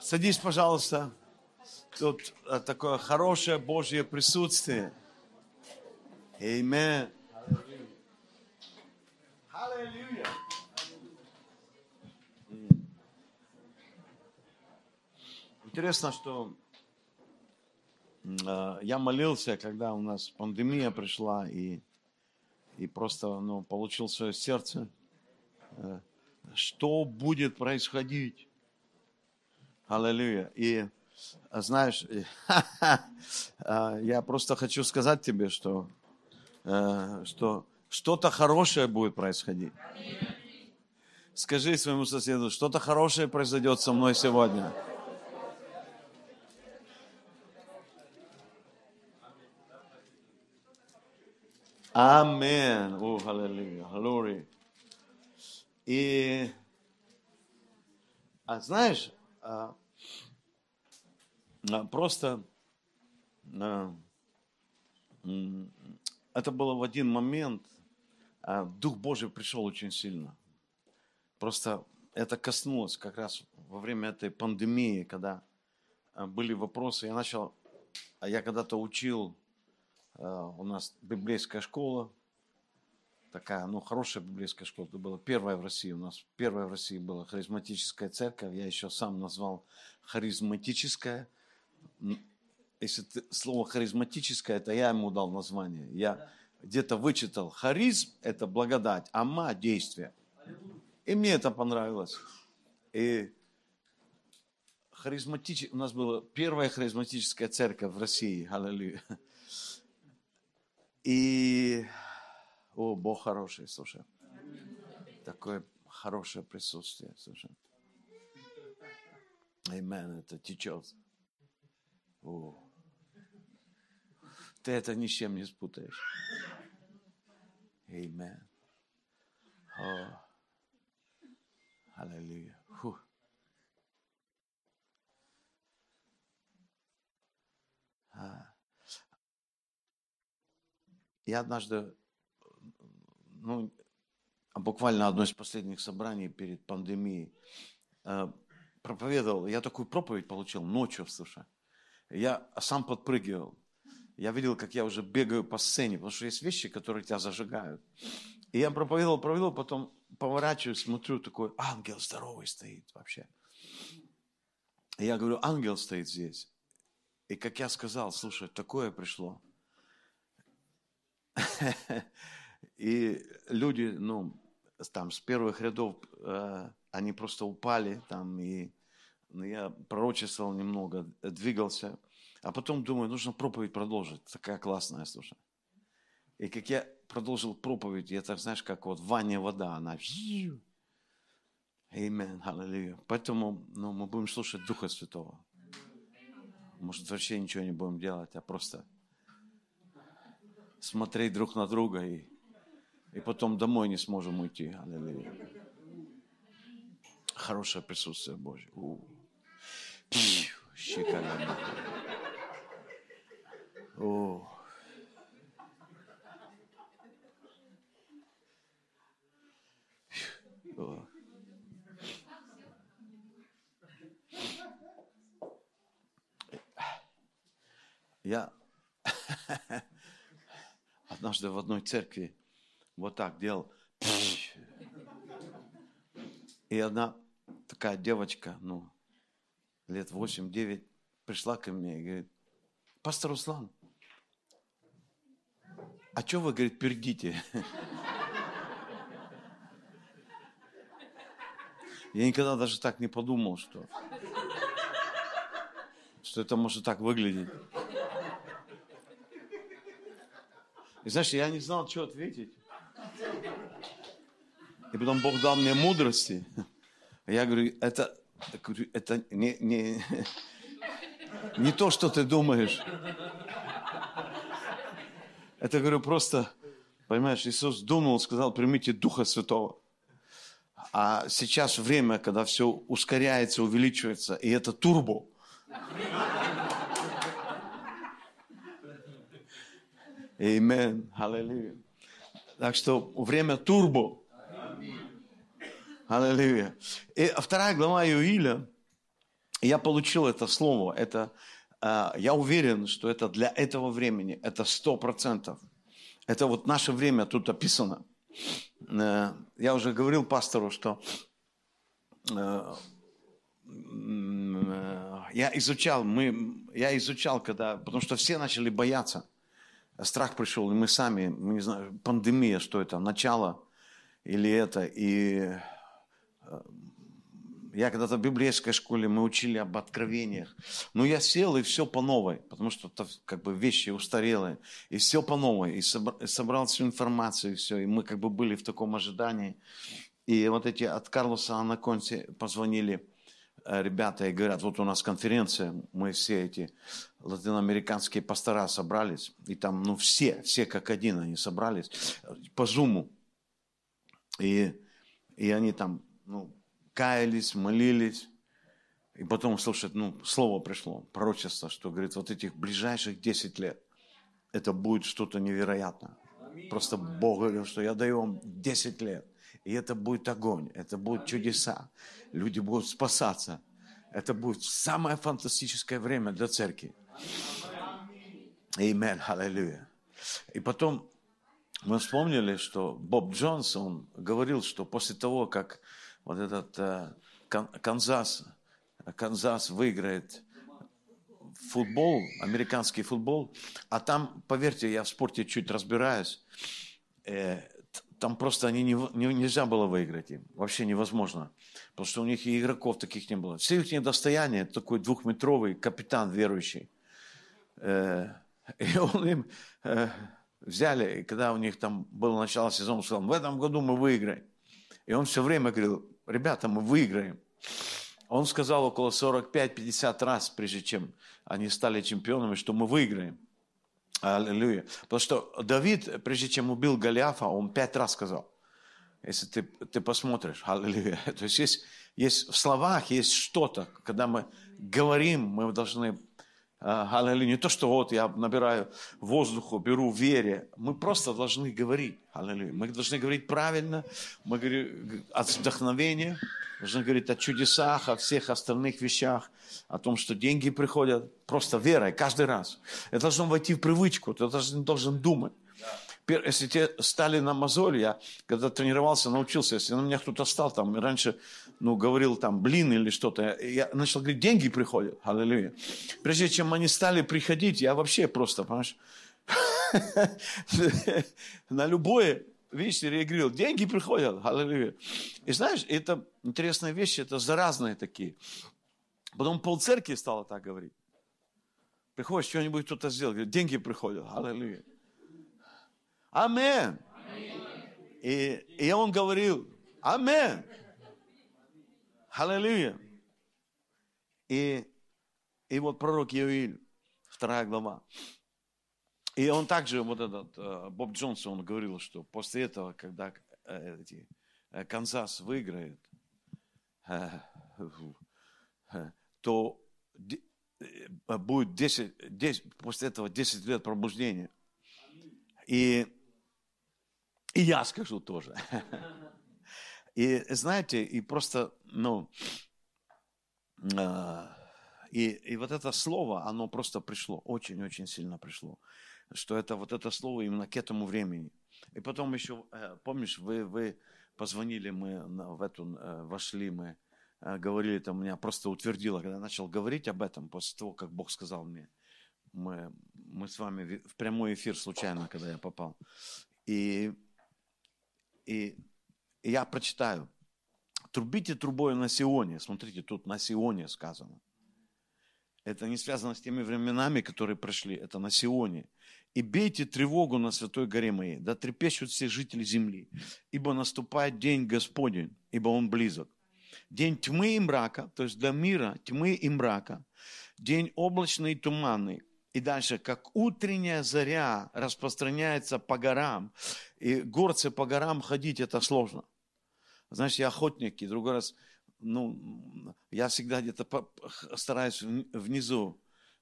Садись, пожалуйста. Тут э, такое хорошее Божье присутствие. Аминь. Аллилуйя. Интересно, что э, я молился, когда у нас пандемия пришла, и, и просто ну, получил свое сердце, э, что будет происходить. Аллилуйя. И знаешь, я просто хочу сказать тебе, что, что что-то хорошее будет происходить. Скажи своему соседу, что-то хорошее произойдет со мной сегодня. Амин. О, аллилуйя. Глория. И, а знаешь, а, а, просто а, это было в один момент, Дух Божий пришел очень сильно. Просто это коснулось как раз во время этой пандемии, когда были вопросы. Я начал, а я когда-то учил, у нас библейская школа, такая, ну, хорошая библейская школа. Это была первая в России. У нас первая в России была харизматическая церковь. Я еще сам назвал харизматическая. Если ты, слово харизматическое, это я ему дал название. Я где-то вычитал. Харизм – это благодать, ама – действие. И мне это понравилось. И харизматич... у нас была первая харизматическая церковь в России. Аллилуйя. И о, Бог хороший, слушай. Такое хорошее присутствие, слушай. Амен, это течет. О. Ты это ни с чем не спутаешь. Амен. О. Аллилуйя. Фу. А. Я однажды ну, буквально одно из последних собраний перед пандемией, э, проповедовал, я такую проповедь получил ночью, слушай. Я сам подпрыгивал. Я видел, как я уже бегаю по сцене, потому что есть вещи, которые тебя зажигают. И я проповедовал, проповедовал, потом поворачиваюсь, смотрю, такой ангел здоровый стоит вообще. И я говорю, ангел стоит здесь. И как я сказал, слушай, такое пришло. И люди, ну, там с первых рядов, э, они просто упали там, и ну, я пророчествовал немного, двигался. А потом думаю, нужно проповедь продолжить. Такая классная, слушай. И как я продолжил проповедь, я так, знаешь, как вот в ванне вода, она... Амин, аллилуйя. Поэтому ну, мы будем слушать Духа Святого. Может, вообще ничего не будем делать, а просто смотреть друг на друга и и потом домой не сможем уйти. Аллилуйя. Хорошее присутствие Божье. Щекалями. О. Я однажды в одной церкви вот так делал. И одна такая девочка, ну, лет 8-9, пришла ко мне и говорит, пастор Руслан, а что вы, говорит, пердите? Я никогда даже так не подумал, что, что это может так выглядеть. И знаешь, я не знал, что ответить. И потом Бог дал мне мудрости. Я говорю, это, это не, не, не то, что ты думаешь. Это, говорю, просто, понимаешь, Иисус думал, сказал, примите Духа Святого. А сейчас время, когда все ускоряется, увеличивается, и это турбо. Амин. Аллилуйя. Так что время турбо. Аллилуйя. И вторая глава Иоиля, я получил это слово, это, э, я уверен, что это для этого времени, это сто процентов. Это вот наше время тут описано. Э, я уже говорил пастору, что э, я изучал, мы, я изучал, когда, потому что все начали бояться. Страх пришел, и мы сами, мы не знаю, пандемия, что это, начало или это. И э, я когда-то в библейской школе, мы учили об откровениях. Но я сел, и все по новой, потому что это как бы вещи устарелые. И все по новой, и собрал всю информацию, и все. И мы как бы были в таком ожидании. И вот эти от Карлоса Анаконси позвонили, Э, ребята и говорят, вот у нас конференция, мы все эти латиноамериканские пастора собрались, и там, ну, все, все как один они собрались по зуму. И, и они там, ну, каялись, молились, и потом, слушай, ну, слово пришло, пророчество, что говорит, вот этих ближайших 10 лет это будет что-то невероятное. Просто Бог говорил, что я даю вам 10 лет. И это будет огонь, это будут чудеса. Люди будут спасаться. Это будет самое фантастическое время для церкви. Аминь, аллилуйя. И потом мы вспомнили, что Боб Джонс, он говорил, что после того, как вот этот э, Канзас, Канзас выиграет футбол, американский футбол, а там, поверьте, я в спорте чуть разбираюсь, э, там просто они не, не, нельзя было выиграть им. Вообще невозможно. Потому что у них и игроков таких не было. Все их достояние, такой двухметровый капитан верующий. Э, и он им э, взяли, когда у них там было начало сезона, он сказал, в этом году мы выиграем. И он все время говорил, ребята, мы выиграем. Он сказал около 45-50 раз, прежде чем они стали чемпионами, что мы выиграем. Аллилуйя. Потому что Давид, прежде чем убил Голиафа, он пять раз сказал. Если ты, ты посмотришь, аллилуйя. То есть, есть есть в словах, есть что-то, когда мы говорим, мы должны Аллилуйя. Не то, что вот я набираю воздуху, беру вере. Мы просто должны говорить. Аллилуйя. Мы должны говорить правильно. Мы говорим от вдохновения. Должны говорить о чудесах, о всех остальных вещах, о том, что деньги приходят просто верой каждый раз. Это должно войти в привычку, ты должен, должен думать. Если тебе стали на мозоль, я когда тренировался, научился, если на меня кто-то стал, там, раньше, ну, говорил там, блин или что-то, я начал говорить, деньги приходят, аллилуйя. Прежде чем они стали приходить, я вообще просто, понимаешь, на любое видишь, реагировал. Деньги приходят, аллилуйя. И знаешь, это интересная вещь, это заразные такие. Потом полцеркви стало так говорить. Приходишь, что-нибудь кто-то сделал, говорит, деньги приходят, аллилуйя. Амен. И, и он говорил, Амен. Аллилуйя. И, и вот пророк Иоиль, вторая глава. И он также, вот этот э, Боб Джонсон, он говорил, что после этого, когда э, эти, э, Канзас выиграет, то будет 10, 10, после этого 10 лет пробуждения. И, и я скажу тоже. И знаете, и просто, ну, и, и вот это слово, оно просто пришло, очень-очень сильно пришло что это вот это слово именно к этому времени. И потом еще, э, помнишь, вы, вы позвонили, мы в эту, э, вошли, мы э, говорили, там меня просто утвердило, когда я начал говорить об этом, после того, как Бог сказал мне, мы, мы с вами в прямой эфир случайно, когда я попал. И, и, я прочитаю. Трубите трубой на Сионе. Смотрите, тут на Сионе сказано. Это не связано с теми временами, которые прошли. Это на Сионе и бейте тревогу на святой горе моей, да трепещут все жители земли, ибо наступает день Господень, ибо Он близок. День тьмы и мрака, то есть для мира тьмы и мрака, день облачный и туманный, и дальше, как утренняя заря распространяется по горам, и горцы по горам ходить это сложно. Знаешь, я охотник, и другой раз, ну, я всегда где-то стараюсь внизу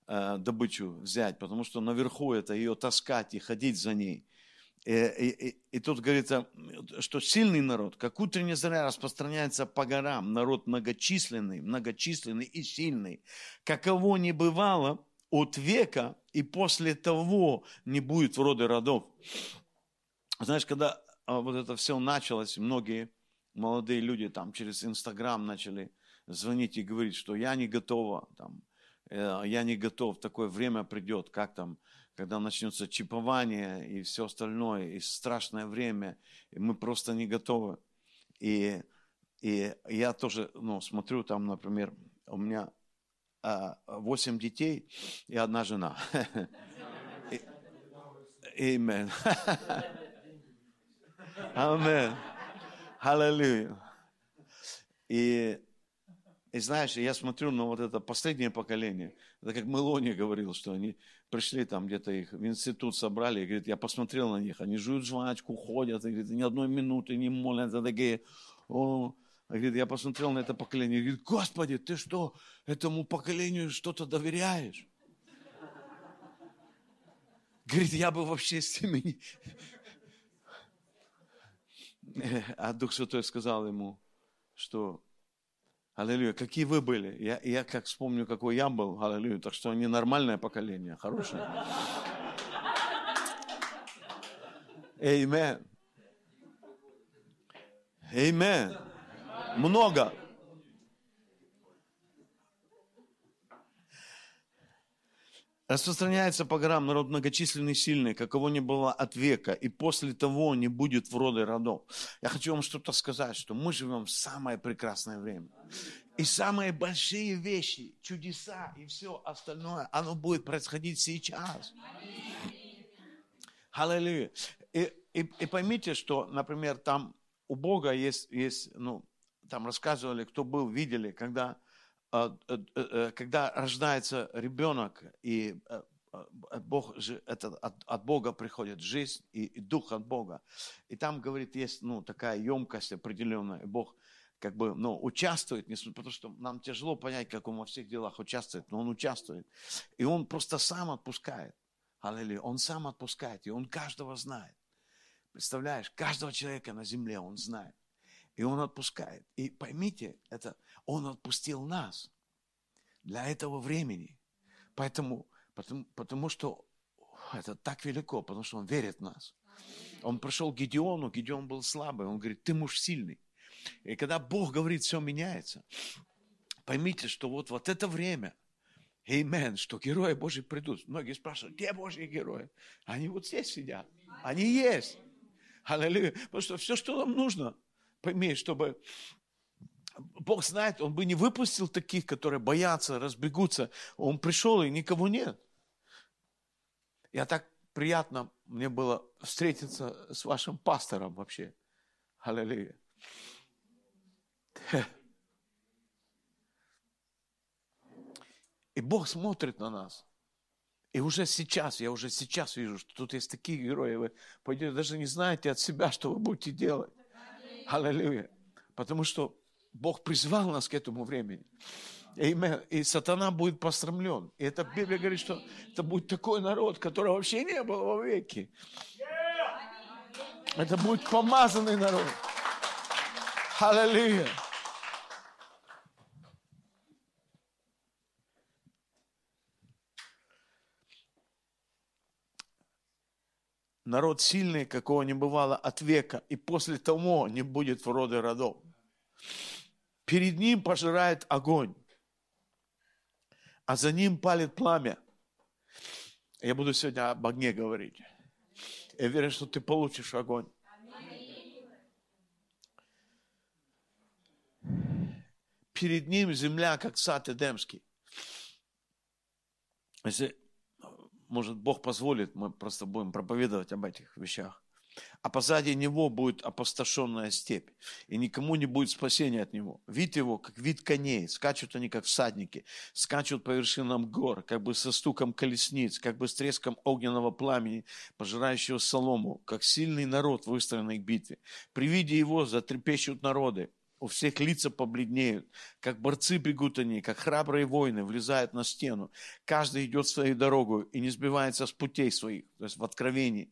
Э, добычу взять, потому что наверху это ее таскать и ходить за ней. И, и, и тут говорится, что сильный народ, как утренняя заря, распространяется по горам. Народ многочисленный, многочисленный и сильный. Каково не бывало от века, и после того не будет в роды родов. Знаешь, когда а, вот это все началось, многие молодые люди там через Инстаграм начали звонить и говорить, что я не готова, там, э, я не готов, такое время придет, как там, когда начнется чипование и все остальное, и страшное время, и мы просто не готовы. И, и я тоже ну, смотрю там, например, у меня а, восемь детей и одна жена. Амен. Амен. Аллилуйя. И и знаешь, я смотрю на вот это последнее поколение, это как Мелония говорил, что они пришли там где-то их в институт собрали, и говорит, я посмотрел на них, они жуют жвачку, ходят, и говорит, ни одной минуты не молятся, такие, о, говорит, я посмотрел на это поколение, и говорит, Господи, ты что, этому поколению что-то доверяешь? Говорит, я бы вообще с ними А Дух Святой сказал ему, что Аллилуйя. Какие вы были? Я, я как вспомню, какой я был. Аллилуйя. Так что они нормальное поколение, хорошее. Amen. Amen. Много. Распространяется по горам народ многочисленный сильный, какого не было от века, и после того не будет в роды родов. Я хочу вам что-то сказать, что мы живем в самое прекрасное время. И самые большие вещи, чудеса и все остальное, оно будет происходить сейчас. Аллилуйя. И, и, и поймите, что, например, там у Бога есть, есть, ну, там рассказывали, кто был, видели, когда когда рождается ребенок, и Бог, это от, от Бога приходит жизнь и, и дух от Бога. И там, говорит, есть ну, такая емкость определенная. И Бог как бы ну, участвует, потому что нам тяжело понять, как он во всех делах участвует, но он участвует. И он просто сам отпускает. Аллилуйя. Он сам отпускает, и он каждого знает. Представляешь, каждого человека на земле он знает. И он отпускает. И поймите, это он отпустил нас для этого времени. Поэтому, потому, потому что это так велико, потому что он верит в нас. Он пришел к Гедеону, Гедеон был слабый, он говорит, ты муж сильный. И когда Бог говорит, все меняется, поймите, что вот, вот это время, Амен, что герои Божьи придут. Многие спрашивают, где Божьи герои? Они вот здесь сидят. Они есть. Аллилуйя. Потому что все, что нам нужно, пойми, чтобы Бог знает, Он бы не выпустил таких, которые боятся, разбегутся. Он пришел, и никого нет. Я так приятно мне было встретиться с вашим пастором вообще. Аллилуйя. И Бог смотрит на нас. И уже сейчас, я уже сейчас вижу, что тут есть такие герои, вы пойдете, даже не знаете от себя, что вы будете делать. Аллилуйя. Потому что Бог призвал нас к этому времени. И сатана будет посрамлен. И это Библия говорит, что это будет такой народ, которого вообще не было во веки. Это будет помазанный народ. Аллилуйя. Народ сильный, какого не бывало от века, и после того не будет в роды родов. Перед ним пожирает огонь, а за ним палит пламя. Я буду сегодня об огне говорить. Я верю, что ты получишь огонь. Перед ним земля, как сад Эдемский. Может, Бог позволит, мы просто будем проповедовать об этих вещах. А позади него будет опустошенная степь, и никому не будет спасения от него. Вид его, как вид коней, скачут они, как всадники, скачут по вершинам гор, как бы со стуком колесниц, как бы с треском огненного пламени, пожирающего солому, как сильный народ, выстроенный к битве. При виде его затрепещут народы, у всех лица побледнеют, как борцы бегут они, как храбрые воины влезают на стену. Каждый идет своей дорогой и не сбивается с путей своих, то есть в откровении.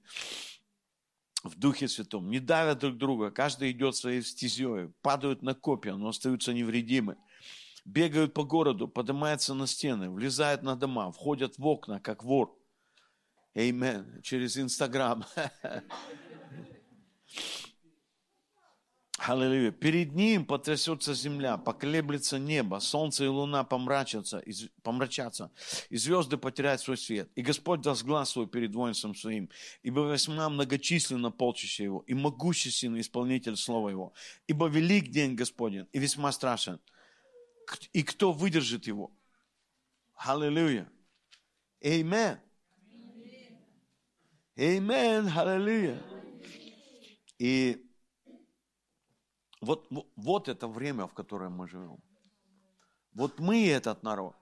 в Духе Святом, не давят друг друга, каждый идет своей стезей, падают на копья, но остаются невредимы. Бегают по городу, поднимаются на стены, влезают на дома, входят в окна, как вор. Эймен. Через Инстаграм. Аллилуйя. Перед ним потрясется земля, поколеблется небо, солнце и луна помрачатся, из, помрачатся, и звезды потеряют свой свет. И Господь даст глаз свой перед воинством своим, ибо весьма многочисленно полчище его, и могущественный исполнитель слова его. Ибо велик день Господень, и весьма страшен. И кто выдержит его? Аллилуйя. Аминь. Аминь. Аллилуйя. И вот, вот это время, в котором мы живем. Вот мы этот народ.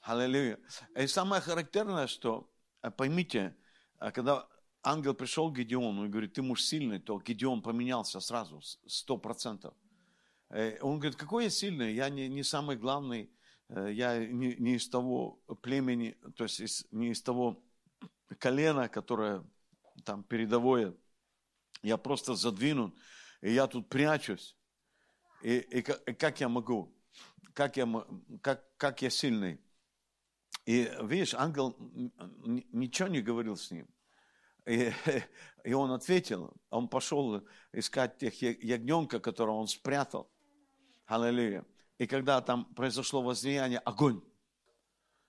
Аллилуйя. И самое характерное, что, э, поймите, э, когда ангел пришел к Гедеону и говорит, ты муж сильный, то Гедеон поменялся сразу, сто процентов. Э, он говорит, какой я сильный, я не, не самый главный, я не, не из того племени, то есть из, не из того колена, которое там передовое, я просто задвинут и я тут прячусь. И, и, и как я могу? Как я, как, как я сильный? И видишь, ангел ничего не говорил с ним. И, и он ответил, он пошел искать тех ягненка, которого он спрятал. Аллилуйя. И когда там произошло возлияние, огонь.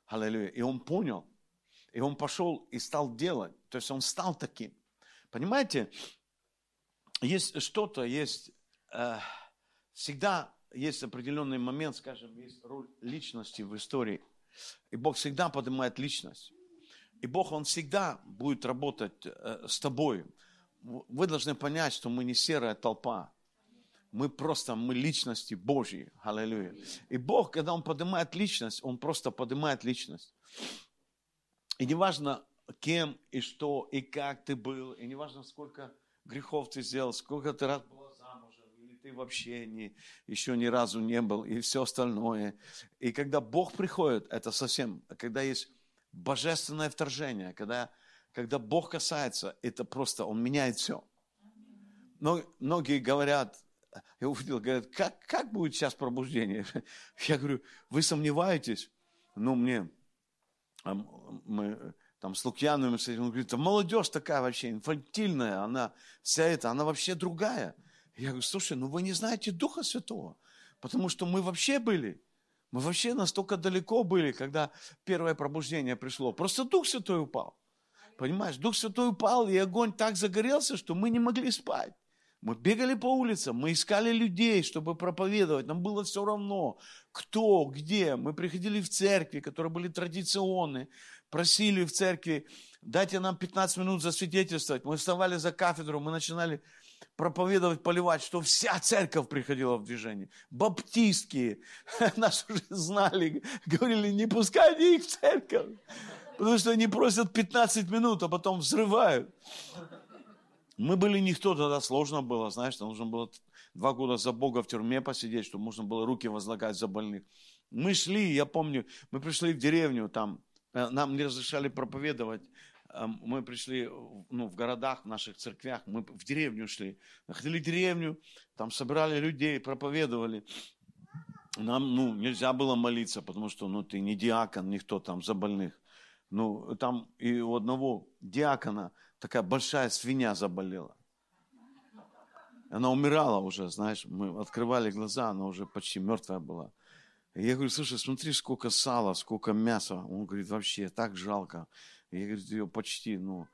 Аллилуйя. И он понял. И он пошел и стал делать. То есть он стал таким. Понимаете, есть что-то, есть э, всегда есть определенный момент, скажем, есть роль личности в истории. И Бог всегда поднимает личность. И Бог, Он всегда будет работать э, с тобой. Вы должны понять, что мы не серая толпа. Мы просто, мы личности Божьи. Аллилуйя. И Бог, когда Он поднимает личность, Он просто поднимает личность. И неважно, кем и что, и как ты был, и неважно, сколько грехов ты сделал, сколько ты раз была замужем, или ты вообще не, еще ни разу не был, и все остальное. И когда Бог приходит, это совсем, когда есть божественное вторжение, когда, когда Бог касается, это просто, Он меняет все. Но, многие говорят, я увидел, говорят, как, как будет сейчас пробуждение? Я говорю, вы сомневаетесь? Ну, мне, мы, там с Лукьяновым, он говорит, молодежь такая вообще инфантильная, она вся эта, она вообще другая. Я говорю, слушай, ну вы не знаете Духа Святого, потому что мы вообще были, мы вообще настолько далеко были, когда первое пробуждение пришло. Просто Дух Святой упал. Понимаешь, Дух Святой упал, и огонь так загорелся, что мы не могли спать. Мы бегали по улицам, мы искали людей, чтобы проповедовать. Нам было все равно, кто, где. Мы приходили в церкви, которые были традиционные просили в церкви, дайте нам 15 минут засвидетельствовать. Мы вставали за кафедру, мы начинали проповедовать, поливать, что вся церковь приходила в движение. Баптистские нас уже знали, говорили, не пускайте их в церковь, потому что они просят 15 минут, а потом взрывают. Мы были никто, тогда сложно было, знаешь, нужно было два года за Бога в тюрьме посидеть, чтобы можно было руки возлагать за больных. Мы шли, я помню, мы пришли в деревню, там нам не разрешали проповедовать. Эм, мы пришли ну, в городах, в наших церквях, мы в деревню шли. Находили деревню, там собирали людей, проповедовали. Нам ну, нельзя было молиться, потому что ну, ты не диакон, никто там за больных. Ну, там и у одного диакона такая большая свинья заболела. Она умирала уже, знаешь, мы открывали глаза, она уже почти мертвая была. Я говорю, слушай, смотри, сколько сала, сколько мяса. Он говорит, вообще так жалко. Я говорю, ее почти, ну,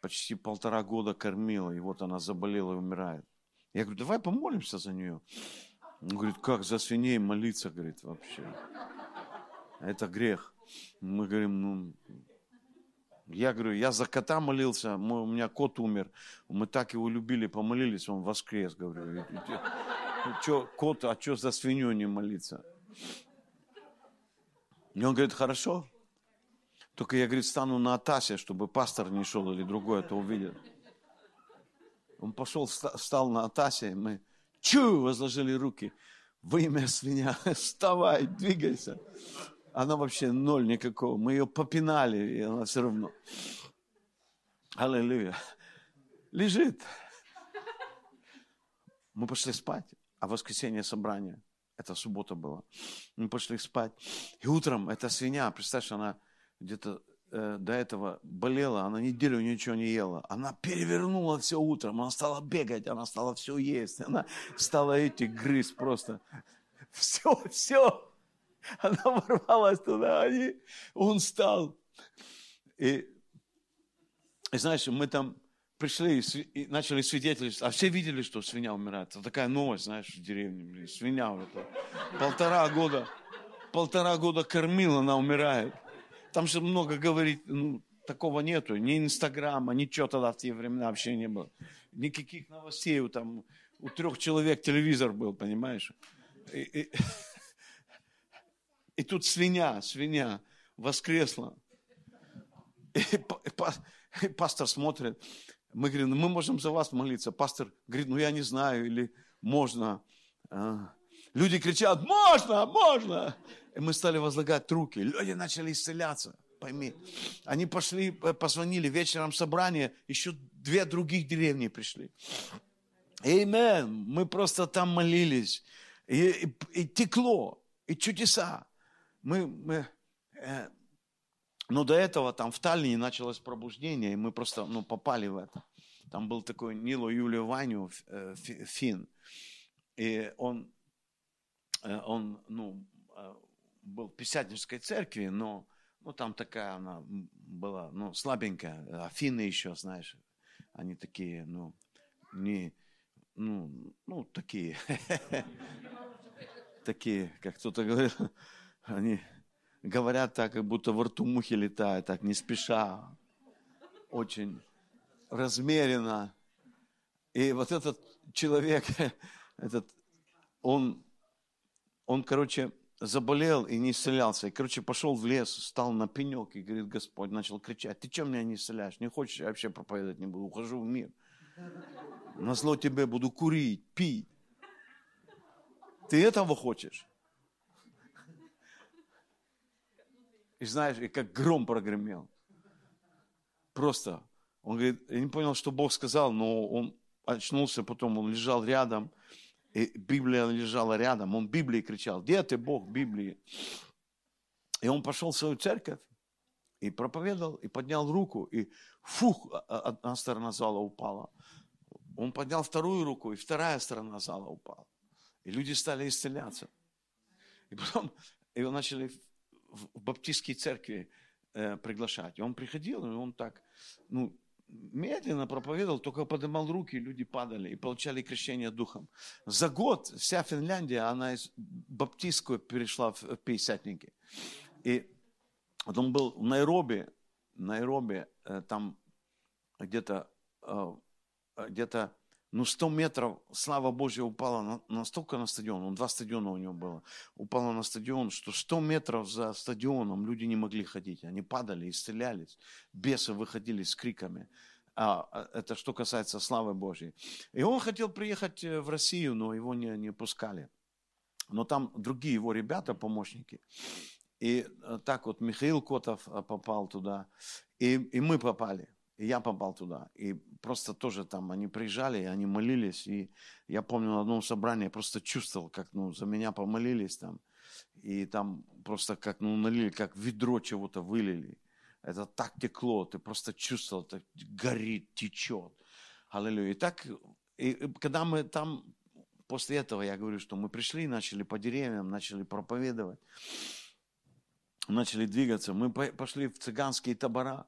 почти полтора года кормила, и вот она заболела и умирает. Я говорю, давай помолимся за нее. Он говорит, как за свиней молиться, говорит, вообще. Это грех. Мы говорим, ну, я говорю, я за кота молился, у меня кот умер. Мы так его любили, помолились, он воскрес, говорю. Че, кот, а что за свинью не молиться? И он говорит, хорошо. Только я, говорит, стану на Атасе, чтобы пастор не шел или другой это увидел. Он пошел, встал на Атасе, мы чу, возложили руки. Во имя свинья, вставай, двигайся. Она вообще ноль никакого. Мы ее попинали, и она все равно. Аллилуйя. лежит. Мы пошли спать, а в воскресенье собрание. Это суббота была. Мы пошли спать. И утром эта свинья, представь, она где-то э, до этого болела, она неделю ничего не ела. Она перевернула все утром, она стала бегать, она стала все есть. Она стала эти грызть просто. Все, все. Она ворвалась туда, и он стал. И, и знаешь, мы там пришли и начали свидетельствовать, а все видели, что свинья умирает. Это такая новость, знаешь, в деревне. Свинья вот. Полтора года, полтора года кормила, она умирает. Там же много говорить, ну, такого нету. Ни Инстаграма, ничего тогда в те времена вообще не было. Никаких новостей. Там у трех человек телевизор был, понимаешь? И, и, и тут свинья, свинья воскресла. И, и пастор смотрит. Мы говорим, ну, мы можем за вас молиться. Пастор говорит, ну я не знаю, или можно. А, люди кричат, можно, можно. И мы стали возлагать руки. Люди начали исцеляться. Пойми. Они пошли, позвонили вечером собрание, еще две других деревни пришли. Амен. Мы просто там молились. И, и, и текло, и чудеса. Мы, мы, э, но до этого там в Таллине началось пробуждение, и мы просто ну, попали в это. Там был такой Нило Юлия Ваню, э, фин, и он, э, он ну, э, был в Пятидесятнической церкви, но ну, там такая она была, ну, слабенькая, а финны еще, знаешь, они такие, ну, не, ну, ну, такие, такие, как кто-то говорит, они говорят так, как будто во рту мухи летают, так не спеша, очень размеренно. И вот этот человек, этот, он, он, короче, заболел и не исцелялся. И, короче, пошел в лес, стал на пенек и говорит, Господь, начал кричать, ты что меня не исцеляешь? Не хочешь, я вообще проповедовать не буду, ухожу в мир. На зло тебе буду курить, пить. Ты этого хочешь? И знаешь, и как гром прогремел. Просто. Он говорит, я не понял, что Бог сказал, но он очнулся потом, он лежал рядом, и Библия лежала рядом, он Библии кричал, где ты, Бог, Библии? И он пошел в свою церковь, и проповедовал, и поднял руку, и фух, а, а, одна сторона зала упала. Он поднял вторую руку, и вторая сторона зала упала. И люди стали исцеляться. И потом его начали в баптистские церкви э, приглашать. Он приходил, и он так, ну, медленно проповедовал, только поднимал руки, люди падали и получали крещение духом. За год вся Финляндия, она из баптистскую перешла в пятидесятники. И вот он был в Найроби, Найроби, э, там где-то э, где-то ну, 100 метров, слава Божья, упала на, настолько на стадион, он два стадиона у него было, упала на стадион, что 100 метров за стадионом люди не могли ходить, они падали, исцелялись, бесы выходили с криками. А, а это что касается славы Божьей. И он хотел приехать э, в Россию, но его не, не пускали. Но там другие его ребята, помощники. И э, так вот Михаил Котов э, попал туда, и, и мы попали. И я попал туда. И просто тоже там они приезжали, они молились. И я помню на одном собрании я просто чувствовал, как ну, за меня помолились там. И там просто как ну, налили, как ведро чего-то вылили. Это так текло, ты просто чувствовал, это горит, течет. Аллилуйя. И так, и когда мы там, после этого я говорю, что мы пришли, начали по деревьям, начали проповедовать, начали двигаться. Мы пошли в цыганские табора.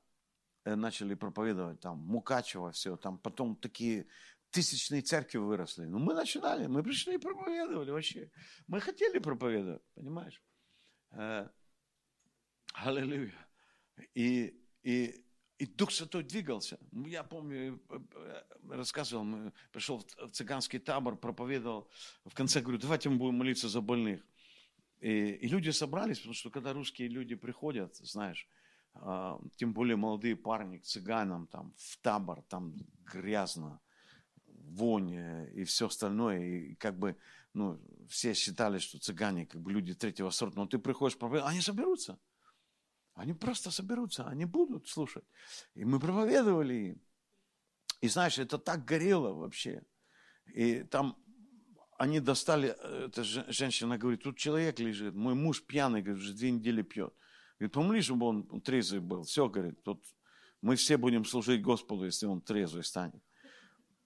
Э, начали проповедовать, там, Мукачево, все, там потом такие тысячные церкви выросли. Ну, мы начинали, мы пришли и проповедовали вообще. Мы хотели проповедовать, понимаешь? Э, аллилуйя. И, и, и Дух Святой двигался. Я помню, э, рассказывал, мы пришел в цыганский табор, проповедовал. В конце говорю, давайте мы будем молиться за больных. И, и люди собрались, потому что когда русские люди приходят, знаешь, тем более молодые парни к цыганам, там, в табор, там грязно, вонь э, и все остальное, и как бы, ну, все считали, что цыгане, как бы люди третьего сорта, но ты приходишь, они соберутся, они просто соберутся, они будут слушать. И мы проповедовали им. И знаешь, это так горело вообще. И там они достали, э, эта женщина говорит, тут человек лежит, мой муж пьяный, говорит, уже две недели пьет. Говорит, помоли, чтобы он трезвый был. Все, говорит, тут мы все будем служить Господу, если он трезвый станет.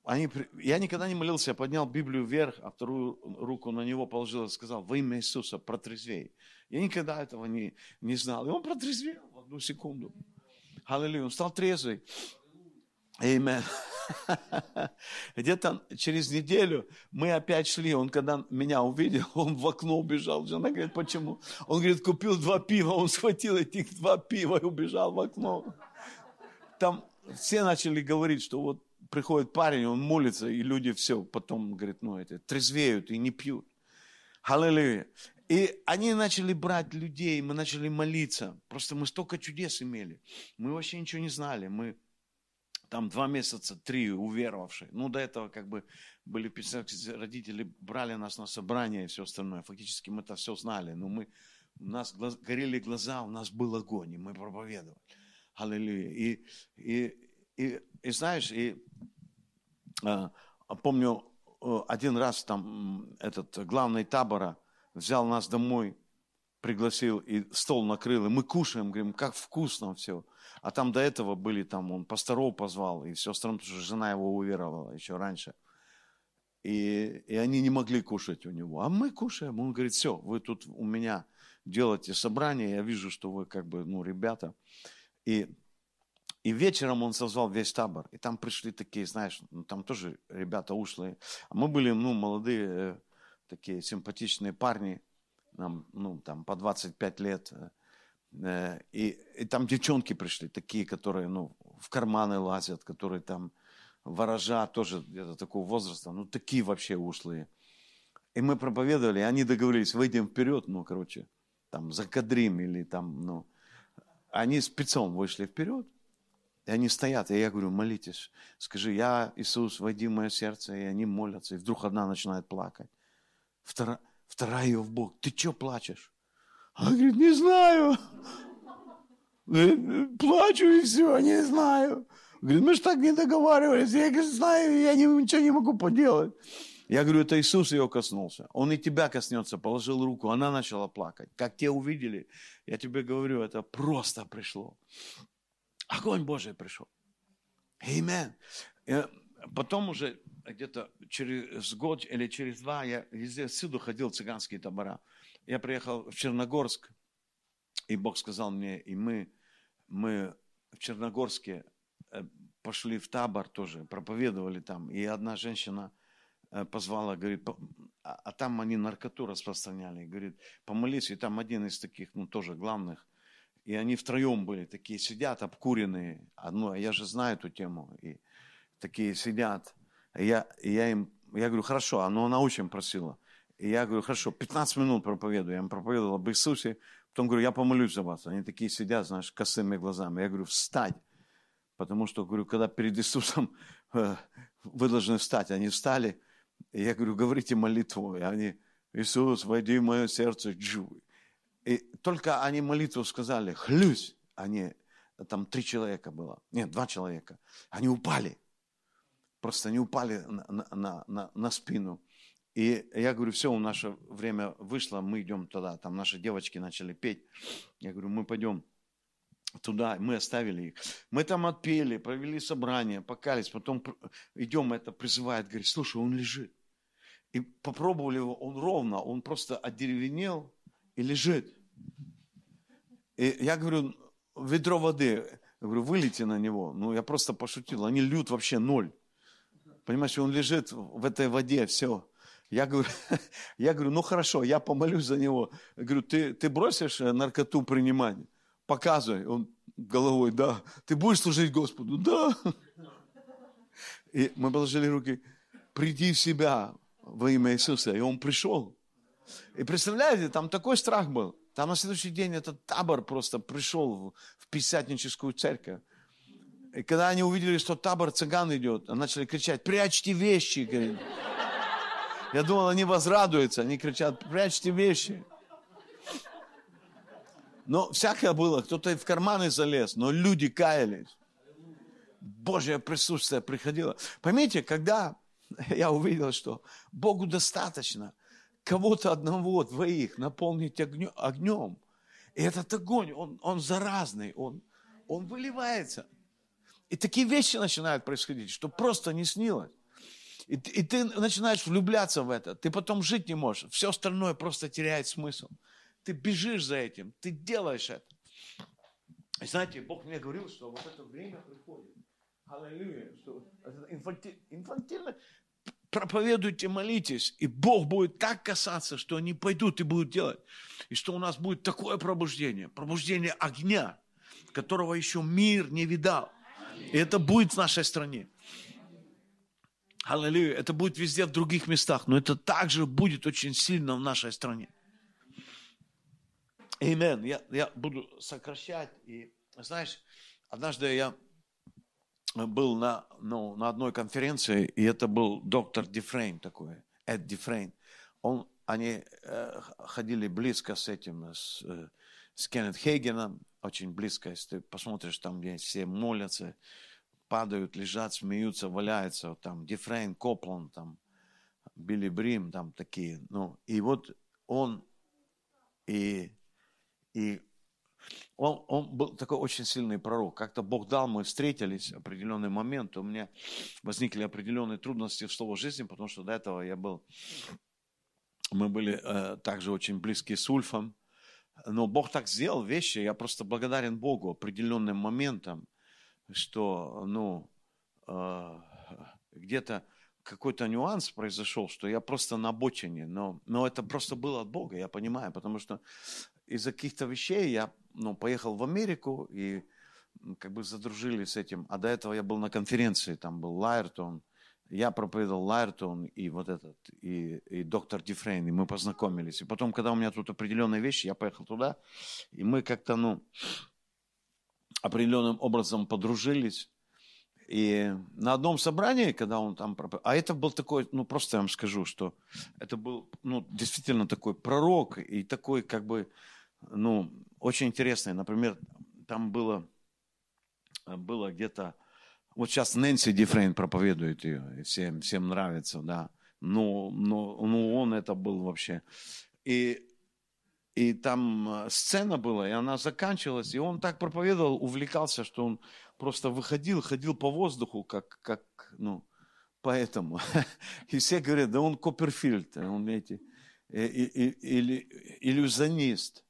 Они, я никогда не молился, я поднял Библию вверх, а вторую руку на него положил и сказал, во имя Иисуса, протрезвей. Я никогда этого не, не знал. И он протрезвел в одну секунду. Аллилуйя, он стал трезвый. Amen. Где-то через неделю мы опять шли, он когда меня увидел, он в окно убежал. Жена говорит, почему? Он говорит, купил два пива, он схватил этих два пива и убежал в окно. Там все начали говорить, что вот приходит парень, он молится, и люди все потом, говорит, ну, это, трезвеют и не пьют. Аллилуйя. И они начали брать людей, мы начали молиться. Просто мы столько чудес имели. Мы вообще ничего не знали. Мы там два месяца, три уверовавшие. Ну, до этого как бы были родители брали нас на собрание и все остальное. Фактически мы это все знали, но мы, у нас глаз, горели глаза, у нас был огонь, и мы проповедовали. Аллилуйя. И, и, и, и знаешь, и а, помню, один раз там этот главный табора взял нас домой, пригласил и стол накрыл, и мы кушаем, говорим, как вкусно все. А там до этого были, там он пасторов позвал, и все остальное, потому что жена его уверовала еще раньше. И, и они не могли кушать у него. А мы кушаем. Он говорит, все, вы тут у меня делаете собрание, я вижу, что вы как бы, ну, ребята. И, и вечером он созвал весь табор. И там пришли такие, знаешь, ну, там тоже ребята ушлые. А мы были, ну, молодые, э, такие симпатичные парни, нам, ну, там, по 25 лет. Э, Э, и, и там девчонки пришли, такие, которые, ну, в карманы лазят, которые там ворожа, тоже где-то такого возраста, ну, такие вообще ушлые. И мы проповедовали, и они договорились, выйдем вперед, ну, короче, там, закадрим или там, ну, они спецом вышли вперед, и они стоят, и я говорю, молитесь, скажи, я, Иисус, войди в мое сердце, и они молятся, и вдруг одна начинает плакать. Вторая, вторая ее в бок, ты что плачешь? Она говорит, не знаю. Плачу и все, не знаю. Говорит, мы же так не договаривались. Я говорит, знаю, я ничего не могу поделать. Я говорю, это Иисус ее коснулся. Он и тебя коснется, положил руку, она начала плакать. Как те увидели, я тебе говорю, это просто пришло. Огонь Божий пришел. Амен. Потом уже где-то через год или через два я везде всюду ходил цыганские табора. Я приехал в Черногорск, и Бог сказал мне, и мы, мы в Черногорске э, пошли в табор тоже, проповедовали там. И одна женщина э, позвала, говорит, а, а там они наркоту распространяли. Говорит, помолись, и там один из таких, ну тоже главных. И они втроем были, такие сидят, обкуренные. А, я же знаю эту тему. И такие сидят. Я, я им, я говорю, хорошо, а ну она очень просила. И я говорю, хорошо, 15 минут проповедую. Я им проповедовал об Иисусе. Потом говорю, я помолюсь за вас. Они такие сидят, знаешь, косыми глазами. Я говорю, встань. Потому что, говорю, когда перед Иисусом э, вы должны встать. Они встали. И я говорю, говорите молитву. И они, Иисус, войди в мое сердце. И только они молитву сказали, хлюсь. Они, там три человека было. Нет, два человека. Они упали. Просто они упали на, на, на, на спину. И я говорю, все, у наше время вышло, мы идем туда. Там наши девочки начали петь. Я говорю, мы пойдем туда, мы оставили их. Мы там отпели, провели собрание, покались, потом идем, это призывает, говорит, слушай, он лежит. И попробовали его, он ровно, он просто одеревенел и лежит. И я говорю, ведро воды, я говорю, вылейте на него. Ну, я просто пошутил, они льют вообще ноль. Понимаешь, он лежит в этой воде, все. Я говорю, я говорю, ну хорошо, я помолюсь за него. Я говорю, ты, ты бросишь э, наркоту принимать? Показывай. Он головой, да. Ты будешь служить Господу? Да. И мы положили руки, приди в себя во имя Иисуса. И он пришел. И представляете, там такой страх был. Там на следующий день этот табор просто пришел в Пятидесятническую церковь. И когда они увидели, что табор цыган идет, начали кричать, прячьте вещи, говорит. Я думал, они возрадуются, они кричат, прячьте вещи. Но всякое было, кто-то в карманы залез, но люди каялись. Божье присутствие приходило. Поймите, когда я увидел, что Богу достаточно кого-то одного, двоих наполнить огнем, и этот огонь, он, он заразный, он, он выливается. И такие вещи начинают происходить, что просто не снилось. И, и ты начинаешь влюбляться в это. Ты потом жить не можешь. Все остальное просто теряет смысл. Ты бежишь за этим, ты делаешь это. И знаете, Бог мне говорил, что вот это время приходит. Аллилуйя. Что инфанти, инфантильно проповедуйте, молитесь, и Бог будет так касаться, что они пойдут и будут делать. И что у нас будет такое пробуждение, пробуждение огня, которого еще мир не видал. И это будет в нашей стране. Аллилуйя. Это будет везде в других местах, но это также будет очень сильно в нашей стране. Амен. Я, я буду сокращать. И знаешь, однажды я был на, ну, на одной конференции, и это был доктор Дифрейн такой, Эд Дифрейн. Он, они э, ходили близко с этим, с, э, с Кеннет Хейгеном, очень близко, если ты посмотришь, там, где все молятся, падают, лежат, смеются, валяются, там Дифрейн, Копланд, там Билли Брим, там такие, ну, и вот он и, и он, он был такой очень сильный пророк. Как-то Бог дал, мы встретились в определенный момент, у меня возникли определенные трудности в слово жизни, потому что до этого я был, мы были э, также очень близки с Ульфом, но Бог так сделал вещи, я просто благодарен Богу определенным моментом, что, ну, э, где-то какой-то нюанс произошел, что я просто на бочине, но, но это просто было от Бога, я понимаю, потому что из-за каких-то вещей я ну, поехал в Америку и как бы задружили с этим. А до этого я был на конференции, там был Лайертон, я проповедовал Лайертон и вот этот, и, и доктор Дифрейн, и мы познакомились. И потом, когда у меня тут определенные вещи, я поехал туда, и мы как-то, ну, определенным образом подружились. И на одном собрании, когда он там а это был такой, ну просто я вам скажу, что это был, ну действительно такой пророк и такой как бы, ну очень интересный. Например, там было, было где-то, вот сейчас Нэнси Дифрейн проповедует ее, и всем, всем нравится, да. Ну, ну, ну он это был вообще. И и там э, сцена была, и она заканчивалась, и он так проповедовал, увлекался, что он просто выходил, ходил по воздуху, как, как ну, поэтому. И все говорят, да он Копперфильд, он, эти, или иллюзионист.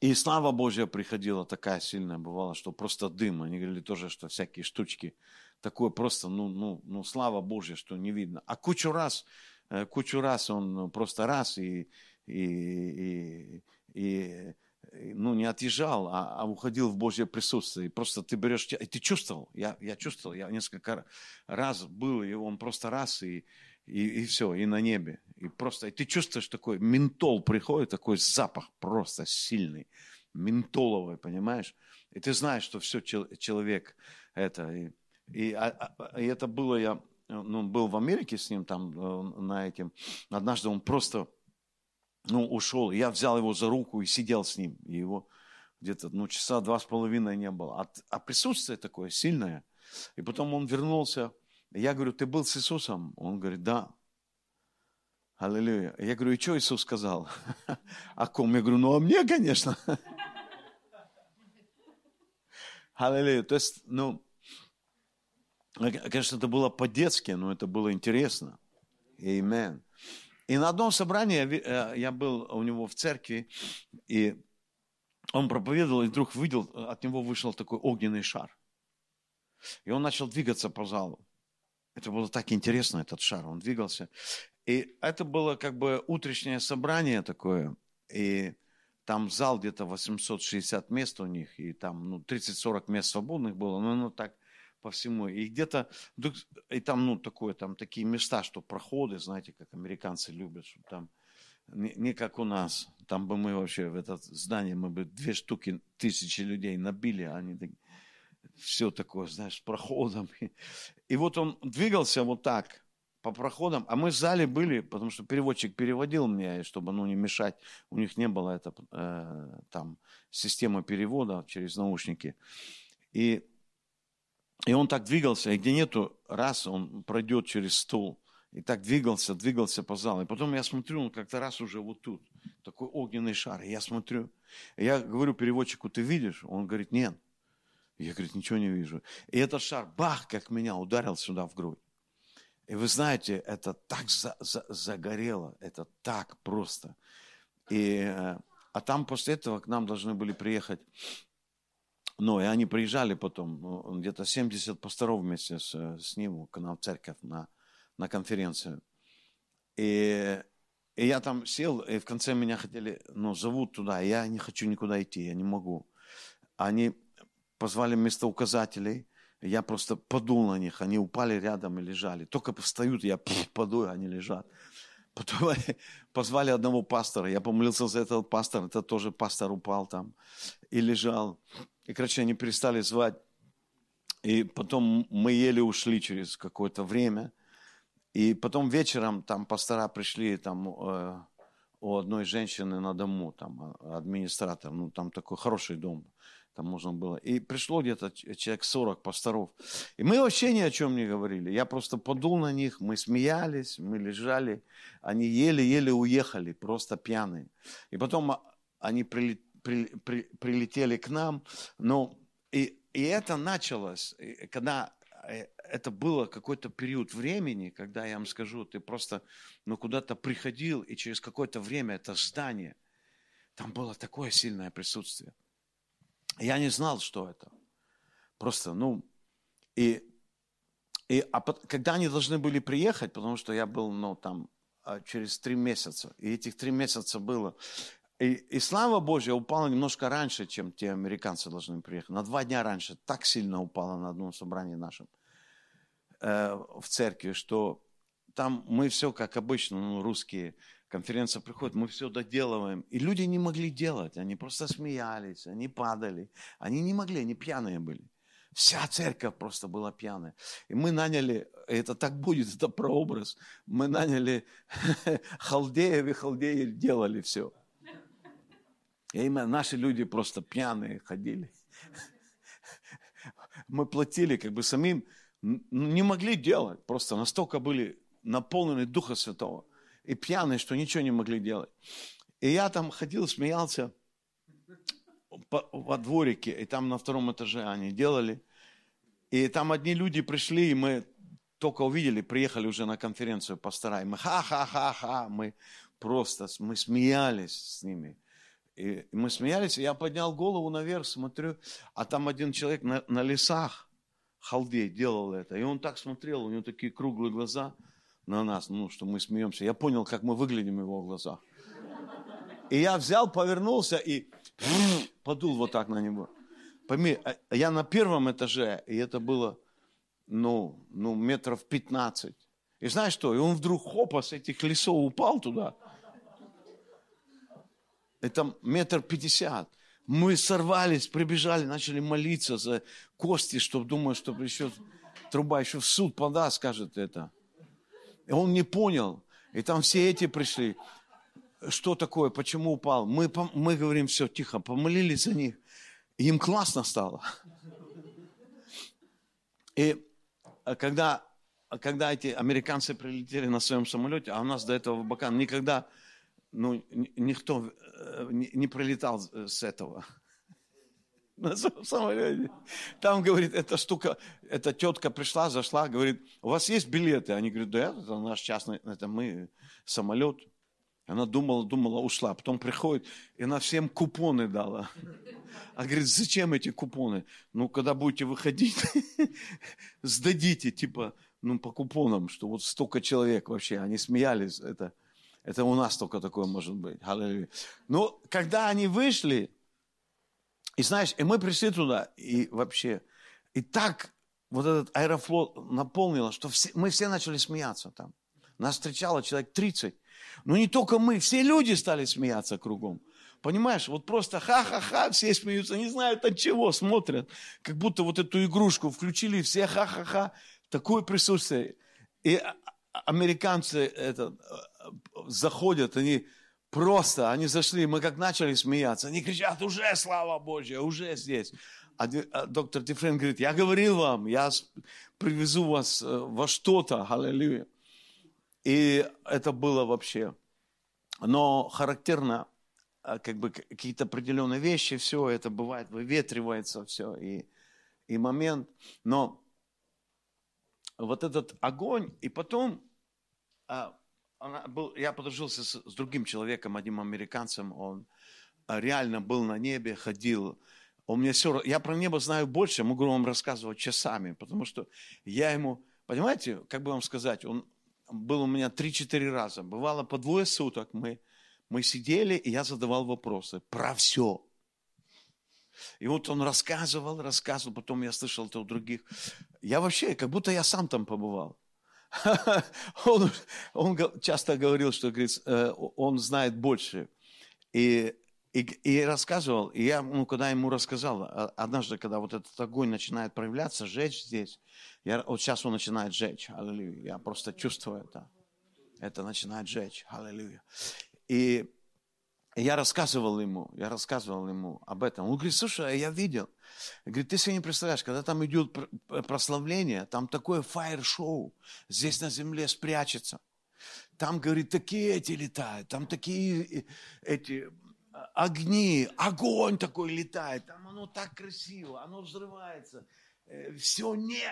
И слава Божья приходила такая сильная, бывала, что просто дым. Они говорили тоже, что всякие штучки, такое просто, ну, ну, ну слава Божья, что не видно. А кучу раз, э, кучу раз он просто раз и, и, и, и ну, не отъезжал, а, а уходил в Божье присутствие. И просто ты берешь, и ты чувствовал, я, я чувствовал, я несколько раз был, и он просто раз, и, и, и все, и на небе. И просто, и ты чувствуешь такой, ментол приходит, такой запах просто сильный, ментоловый, понимаешь? И ты знаешь, что все, человек это. И, и, а, а, и это было, я ну, был в Америке с ним там э, на этим. Однажды он просто ну, ушел. Я взял его за руку и сидел с ним. И его где-то ну, часа два с половиной не было. А, а присутствие такое сильное. И потом он вернулся. Я говорю, ты был с Иисусом? Он говорит, да. Аллилуйя. Я говорю, и что Иисус сказал? О ком? Я говорю, ну о мне, конечно. Аллилуйя. То есть, ну, конечно, это было по-детски, но это было интересно. Аминь. И на одном собрании э, я был у него в церкви, и он проповедовал, и вдруг видел, от него вышел такой огненный шар. И он начал двигаться по залу. Это было так интересно, этот шар, он двигался. И это было как бы утреннее собрание такое, и там зал где-то 860 мест у них, и там ну, 30-40 мест свободных было, но ну, так по всему. И где-то, и там, ну, такое, там такие места, что проходы, знаете, как американцы любят, что там не, не как у нас. Там бы мы вообще в это здание, мы бы две штуки, тысячи людей набили, а они так, все такое, знаешь, с проходом. И вот он двигался вот так, по проходам, а мы в зале были, потому что переводчик переводил мне, чтобы ну, не мешать, у них не было это, э, там системы перевода через наушники. И И он так двигался, и где нету, раз он пройдет через стол, и так двигался, двигался по залу. И потом я смотрю, он как-то раз уже вот тут, такой огненный шар. И я смотрю, и я говорю переводчику, ты видишь? Он говорит, нет. Я, говорит, ничего не вижу. И этот шар, бах, как меня ударил сюда в грудь. И вы знаете, это так за, за, загорело, это так просто. И, э, а там после этого к нам должны были приехать, ну, и они приезжали потом, ну, где-то 70 пасторов вместе с, с ним к нам в церковь на, на конференцию. И, и я там сел, и в конце меня хотели, ну, зовут туда, я не хочу никуда идти, я не могу. Они позвали местоуказателей, я просто подул на них, они упали рядом и лежали. Только встают, я паду, они лежат. Потом позвали одного пастора, я помолился за этого пастора, это тоже пастор упал там и лежал. И, короче, они перестали звать. И потом мы еле ушли через какое-то время. И потом вечером там пастора пришли там э, у одной женщины на дому, там администратор, ну там такой хороший дом там можно было. И пришло где-то человек 40 пасторов. И мы вообще ни о чем не говорили. Я просто подул на них, мы смеялись, мы лежали. Они еле-еле уехали, просто пьяные. И потом они при, при, при, прилетели к нам. Но и, и это началось, когда э, это было какой-то период времени, когда я вам скажу, ты просто ну, куда-то приходил, и через какое-то время это здание, там было такое сильное присутствие. Я не знал, что это. Просто, ну, и, и а когда они должны были приехать, потому что я был, ну, там, а, через три месяца, и этих три месяца было, и, и слава Божья упала немножко раньше, чем те американцы должны приехать. На два дня раньше так сильно упала на одном собрании нашем э, в церкви, что там мы все, как обычно, ну, русские, конференция приходит, мы все доделываем. И люди не могли делать, они просто смеялись, они падали. Они не могли, они пьяные были. Вся церковь просто была пьяная. И мы наняли, это так будет, это прообраз, мы наняли халдеев, и халдеи делали все. И именно наши люди просто пьяные ходили. Мы платили как бы самим, не могли делать, просто настолько были наполнены Духа Святого и пьяные, что ничего не могли делать. И я там ходил, смеялся по, во дворике, и там на втором этаже они делали. И там одни люди пришли, и мы только увидели, приехали уже на конференцию пастора, и мы ха-ха-ха-ха, мы просто, мы смеялись с ними. И мы смеялись, и я поднял голову наверх, смотрю, а там один человек на, на лесах, халдей, делал это. И он так смотрел, у него такие круглые глаза – на нас, ну, что мы смеемся. Я понял, как мы выглядим в его глазах. И я взял, повернулся и подул вот так на него. Пойми, а, я на первом этаже, и это было, ну, ну метров 15. И знаешь что? И он вдруг хопа с этих лесов упал туда. Это метр пятьдесят. Мы сорвались, прибежали, начали молиться за кости, чтобы думаю, что еще труба еще в суд подаст, скажет это. И он не понял. И там все эти пришли. Что такое, почему упал? Мы, мы говорим, все, тихо, помолились за них. И им классно стало. И а когда, когда эти американцы прилетели на своем самолете, а у нас до этого в Бакан никогда ну, никто э, не прилетал с этого на самолете. Там, говорит, эта штука, эта тетка пришла, зашла, говорит, у вас есть билеты? Они говорят, да, это наш частный, это мы, самолет. Она думала, думала, ушла. Потом приходит, и она всем купоны дала. А говорит, зачем эти купоны? Ну, когда будете выходить, сдадите, типа, ну, по купонам, что вот столько человек вообще. Они смеялись, это, это у нас только такое может быть. Аллилуйя. Но когда они вышли, и знаешь, и мы пришли туда, и вообще, и так вот этот аэрофлот наполнило, что все, мы все начали смеяться там. Нас встречало человек 30. Но не только мы, все люди стали смеяться кругом. Понимаешь, вот просто ха-ха-ха, все смеются, не знают от чего, смотрят. Как будто вот эту игрушку включили, все ха-ха-ха. Такое присутствие. И американцы это, заходят, они Просто они зашли, мы как начали смеяться, они кричат, уже слава Божья, уже здесь. А, а доктор Дифрен говорит, я говорил вам, я привезу вас э, во что-то, аллилуйя. И это было вообще. Но характерно, а, как бы какие-то определенные вещи, все это бывает, выветривается все, и, и момент. Но вот этот огонь, и потом а, она был, я подружился с, с другим человеком, одним американцем, он а, реально был на небе, ходил, он мне все, я про небо знаю больше, могу вам рассказывать часами, потому что я ему, понимаете, как бы вам сказать, он был у меня 3-4 раза, бывало по двое суток мы, мы сидели, и я задавал вопросы про все. И вот он рассказывал, рассказывал, потом я слышал это у других. Я вообще, как будто я сам там побывал. Он, он часто говорил, что говорит, э, он знает больше. И, и, и рассказывал, и я, ну, когда ему рассказал, а, однажды, когда вот этот огонь начинает проявляться, жечь здесь, я, вот сейчас он начинает жечь, аллилуйя, я просто чувствую это. Это начинает жечь, аллилуйя. И я рассказывал ему, я рассказывал ему об этом. Он говорит, слушай, а я видел. Говорит, ты себе не представляешь, когда там идет прославление, там такое фаер-шоу, здесь на земле спрячется. Там, говорит, такие эти летают, там такие э, эти а, огни, огонь такой летает, там оно так красиво, оно взрывается. Э, Все не,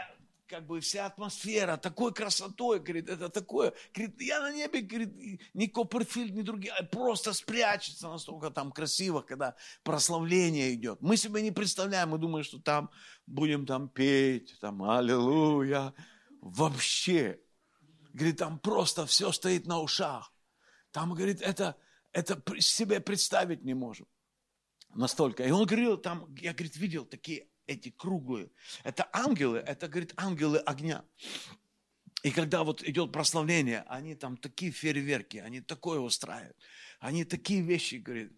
как бы вся атмосфера такой красотой, говорит, это такое, говорит, я на небе, говорит, ни Копперфильд, ни другие, а просто спрячется настолько там красиво, когда прославление идет. Мы себе не представляем, мы думаем, что там будем там петь, там аллилуйя. Вообще, говорит, там просто все стоит на ушах. Там, говорит, это, это себе представить не можем. Настолько. И он говорил, там, я, говорит, видел такие эти круглые. Это ангелы, это, говорит, ангелы огня. И когда вот идет прославление, они там такие фейерверки, они такое устраивают. Они такие вещи, говорит.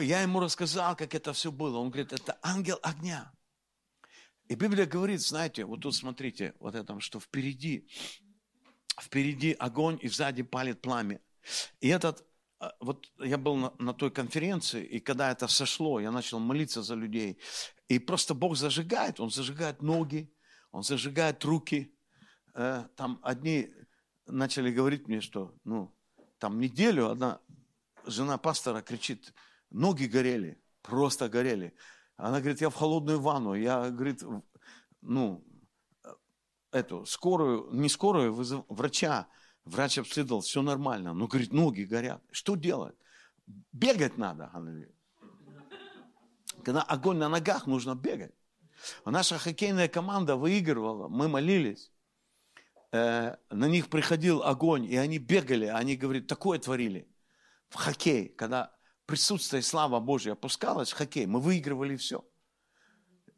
Я ему рассказал, как это все было. Он говорит, это ангел огня. И Библия говорит, знаете, вот тут смотрите, вот это, что впереди, впереди огонь и сзади палит пламя. И этот вот я был на, на той конференции, и когда это сошло, я начал молиться за людей. И просто Бог зажигает, Он зажигает ноги, Он зажигает руки. Э, там одни начали говорить мне, что ну, там неделю одна жена пастора кричит, ноги горели, просто горели. Она говорит, я в холодную ванну, я, говорит, ну, э, эту скорую, не скорую, врача, Врач обследовал, все нормально. Но, говорит, ноги горят. Что делать? Бегать надо. Когда огонь на ногах, нужно бегать. Наша хоккейная команда выигрывала, мы молились. Э, на них приходил огонь, и они бегали, они, говорят, такое творили. В хоккей, когда присутствие слава Божья опускалась в хоккей, мы выигрывали все.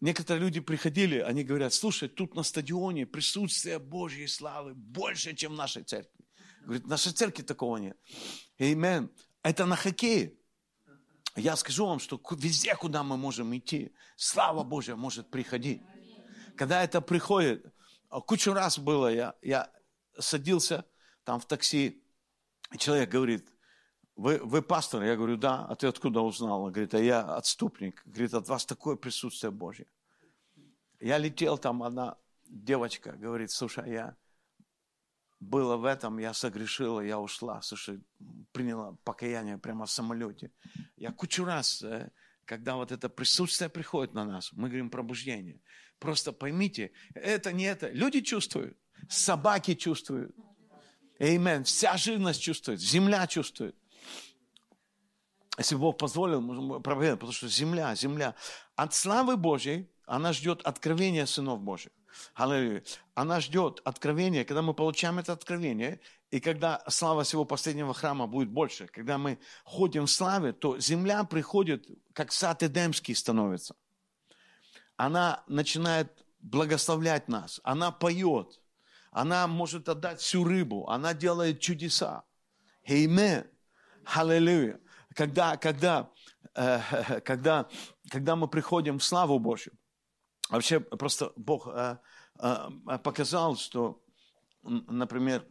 Некоторые люди приходили, они говорят, слушай, тут на стадионе присутствие Божьей славы больше, чем в нашей церкви. Говорит, в нашей церкви такого нет. Амен. Это на хоккее. Я скажу вам, что везде, куда мы можем идти, слава Божья может приходить. Когда это приходит, а кучу раз было, я, я садился там в такси, и человек говорит, вы, вы пастор? Я говорю, да. А ты откуда узнал? Он говорит, а я отступник. Говорит, от вас такое присутствие Божье. Я летел, там одна девочка говорит, слушай, я было в этом, я согрешила, я ушла, слушай, приняла покаяние прямо в самолете. Я кучу раз, э, когда вот это присутствие приходит на нас, мы говорим пробуждение. Просто поймите, это не это. Люди чувствуют, собаки чувствуют. Амен. Вся живность чувствует, земля чувствует. Если Бог позволил, проверить, потому что земля, земля. От славы Божьей она ждет откровения сынов Божьих. Аллилуйя. Она ждет откровения, когда мы получаем это откровение, и когда слава всего последнего храма будет больше, когда мы ходим в славе, то земля приходит, как сад Эдемский становится. Она начинает благословлять нас, она поет, она может отдать всю рыбу, она делает чудеса. Аминь. Аллилуйя. Когда, когда, э, когда, когда мы приходим в славу Божью, Вообще просто Бог э, э, показал, что, например,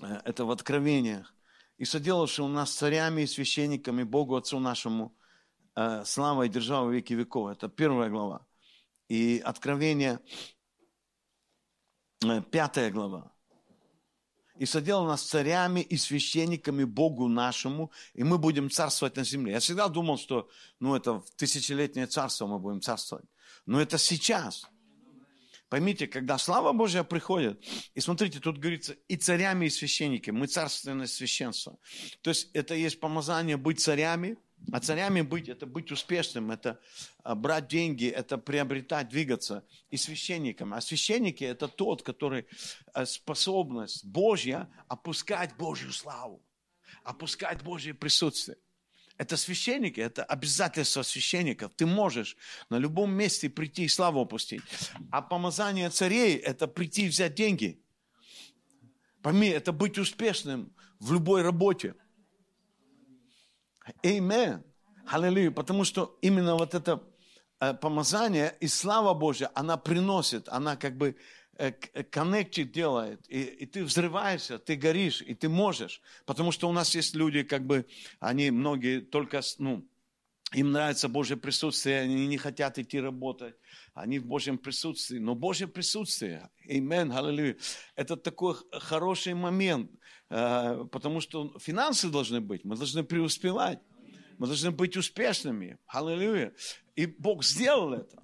э, это в Откровениях, и соделавшего нас царями и священниками Богу Отцу нашему, э, слава и держава веки веков. Это первая глава. И Откровение, э, пятая глава. И соделал нас царями и священниками Богу нашему, и мы будем царствовать на земле. Я всегда думал, что ну, это в тысячелетнее царство мы будем царствовать. Но это сейчас. Поймите, когда слава Божья приходит, и смотрите, тут говорится, и царями, и священниками, мы царственное священство. То есть это есть помазание быть царями, а царями быть, это быть успешным, это а, брать деньги, это приобретать, двигаться. И священником. А священники это тот, который а, способность Божья опускать Божью славу, опускать Божье присутствие. Это священники, это обязательство священников. Ты можешь на любом месте прийти и славу опустить. А помазание царей – это прийти и взять деньги. Пойми, это быть успешным в любой работе. Амин. Аллилуйя. Потому что именно вот это э, помазание и слава Божья, она приносит, она как бы э, коннектит делает, и, и ты взрываешься, ты горишь, и ты можешь. Потому что у нас есть люди, как бы, они многие только, ну, им нравится Божье присутствие, они не хотят идти работать, они в Божьем присутствии. Но Божье присутствие, имен, аллилуйя, это такой хороший момент, э, потому что финансы должны быть, мы должны преуспевать, мы должны быть успешными, аллилуйя. И Бог сделал это.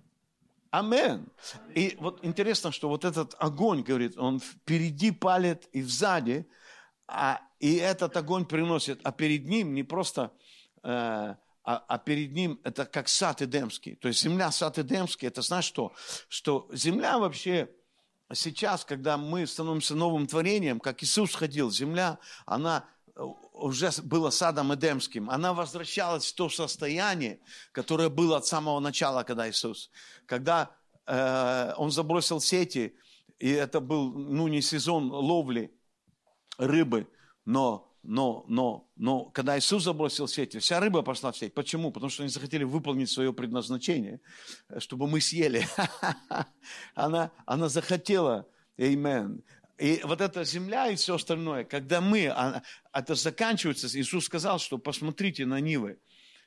Амен. И вот интересно, что вот этот огонь, говорит, он впереди палит и сзади, а, и этот огонь приносит, а перед ним не просто э, а, а перед ним это как сад Эдемский. То есть земля сад Эдемский, это знаешь что? Что земля вообще сейчас, когда мы становимся новым творением, как Иисус ходил, земля, она э, уже была садом Эдемским, она возвращалась в то состояние, которое было от самого начала, когда Иисус, когда э, Он забросил сети, и это был, ну, не сезон ловли рыбы, но но, но, но когда Иисус забросил сети, вся рыба пошла в сеть. Почему? Потому что они захотели выполнить свое предназначение, чтобы мы съели. Она, она захотела, Amen. И вот эта земля и все остальное, когда мы, а, это заканчивается, Иисус сказал, что посмотрите на Нивы,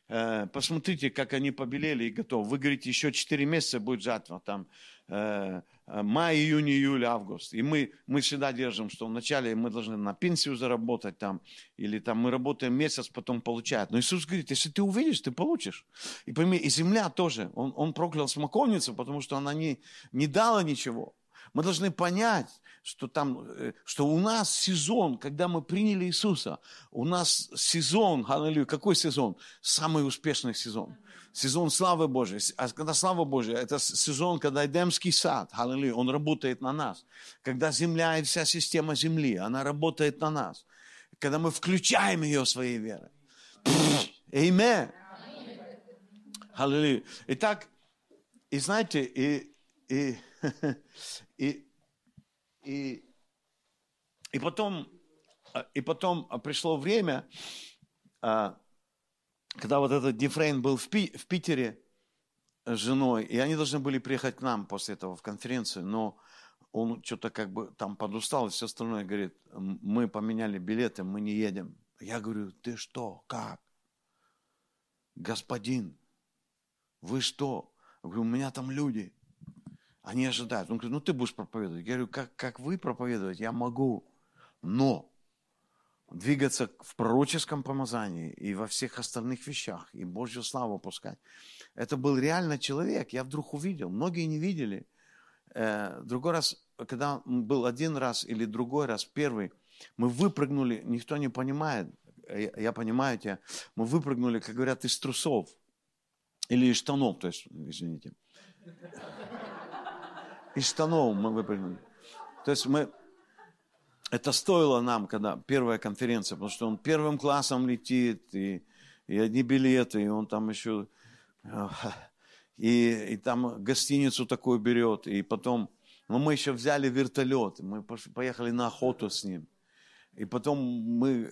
э, посмотрите, как они побелели и готовы. Вы говорите, еще 4 месяца будет жатва, там э, Э, май, июнь, июль, август. И мы, мы всегда держим, что вначале мы должны на пенсию заработать там, или там мы работаем месяц, потом получают. Но Иисус говорит, если ты увидишь, ты получишь. И пойми, и земля тоже. Он, он проклял смоковницу, потому что она не, не дала ничего. Мы должны понять, что, там, э, что у нас сезон, когда мы приняли Иисуса, у нас сезон, аллилуйя, какой сезон? Самый успешный сезон. Сезон славы Божьей. А когда слава Божья, это сезон, когда Эдемский сад, аллилуйя, он работает на нас. Когда земля и вся система земли, она работает на нас. Когда мы включаем ее своей верой. Аминь. Аллилуйя. Итак, и знаете, и, и, и, и, и потом, и потом пришло время, а, когда вот этот Дифрейн был в, Пи, в Питере с женой, и они должны были приехать к нам после этого в конференцию, но он что-то как бы там подустал и все остальное, говорит, мы поменяли билеты, мы не едем. Я говорю, ты что, как? Господин, вы что? Я говорю, у меня там люди, они ожидают. Он говорит, ну ты будешь проповедовать. Я говорю, как, как вы проповедовать? Я могу, но двигаться в пророческом помазании и во всех остальных вещах, и Божью славу пускать. Это был реально человек, я вдруг увидел, многие не видели. Э, другой раз, когда был один раз или другой раз, первый, мы выпрыгнули, никто не понимает, я понимаю тебя, мы выпрыгнули, как говорят, из трусов или из штанов, то есть, извините. Из штанов мы выпрыгнули. То есть мы, это стоило нам, когда первая конференция, потому что он первым классом летит, и, и одни билеты, и он там еще, и, и там гостиницу такую берет, и потом, ну мы еще взяли вертолет, мы поехали на охоту с ним. И потом мы,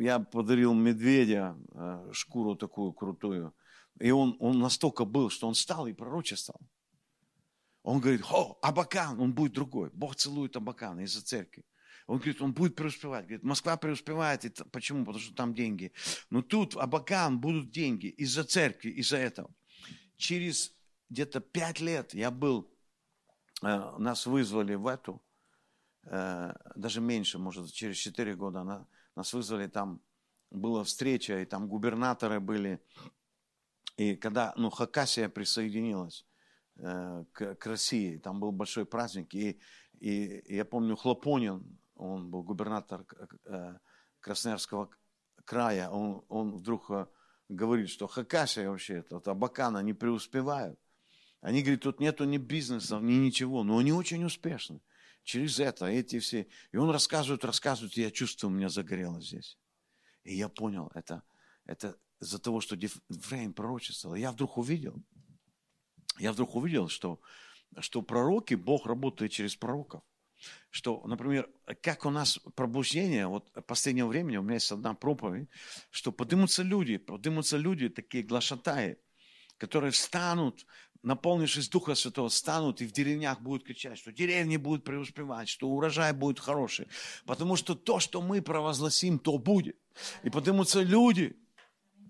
я подарил медведя, э, шкуру такую крутую. И он, он настолько был, что он стал и пророчествовал. Он говорит, о, Абакан, он будет другой. Бог целует Абакана из-за церкви. Он говорит, он будет преуспевать. Говорит, Москва преуспевает. И почему? Потому что там деньги. Но тут, Абакан, будут деньги из-за церкви, из-за этого. Через где-то пять лет я был, э, нас вызвали в эту, э, даже меньше, может, через четыре года, нас вызвали там, была встреча, и там губернаторы были. И когда, ну, Хакасия присоединилась э, к, к России, там был большой праздник, и, и я помню Хлопонин, он был губернатор Красноярского края, он, он вдруг говорит, что Хакасия вообще, это, Абакана не преуспевают. Они говорят, тут нету ни бизнеса, ни ничего, но они очень успешны. Через это, эти все. И он рассказывает, рассказывает, и я чувствую, у меня загорелось здесь. И я понял, это, это из-за того, что время пророчествовал. Я вдруг увидел, я вдруг увидел, что, что пророки, Бог работает через пророков. Что, например, как у нас пробуждение, вот в последнее время у меня есть одна проповедь, что поднимутся люди, поднимутся люди, такие глашатаи, которые встанут наполнившись Духа Святого, станут и в деревнях будут кричать, что деревни будут преуспевать, что урожай будет хороший. Потому что то, что мы провозгласим, то будет. И поднимутся люди,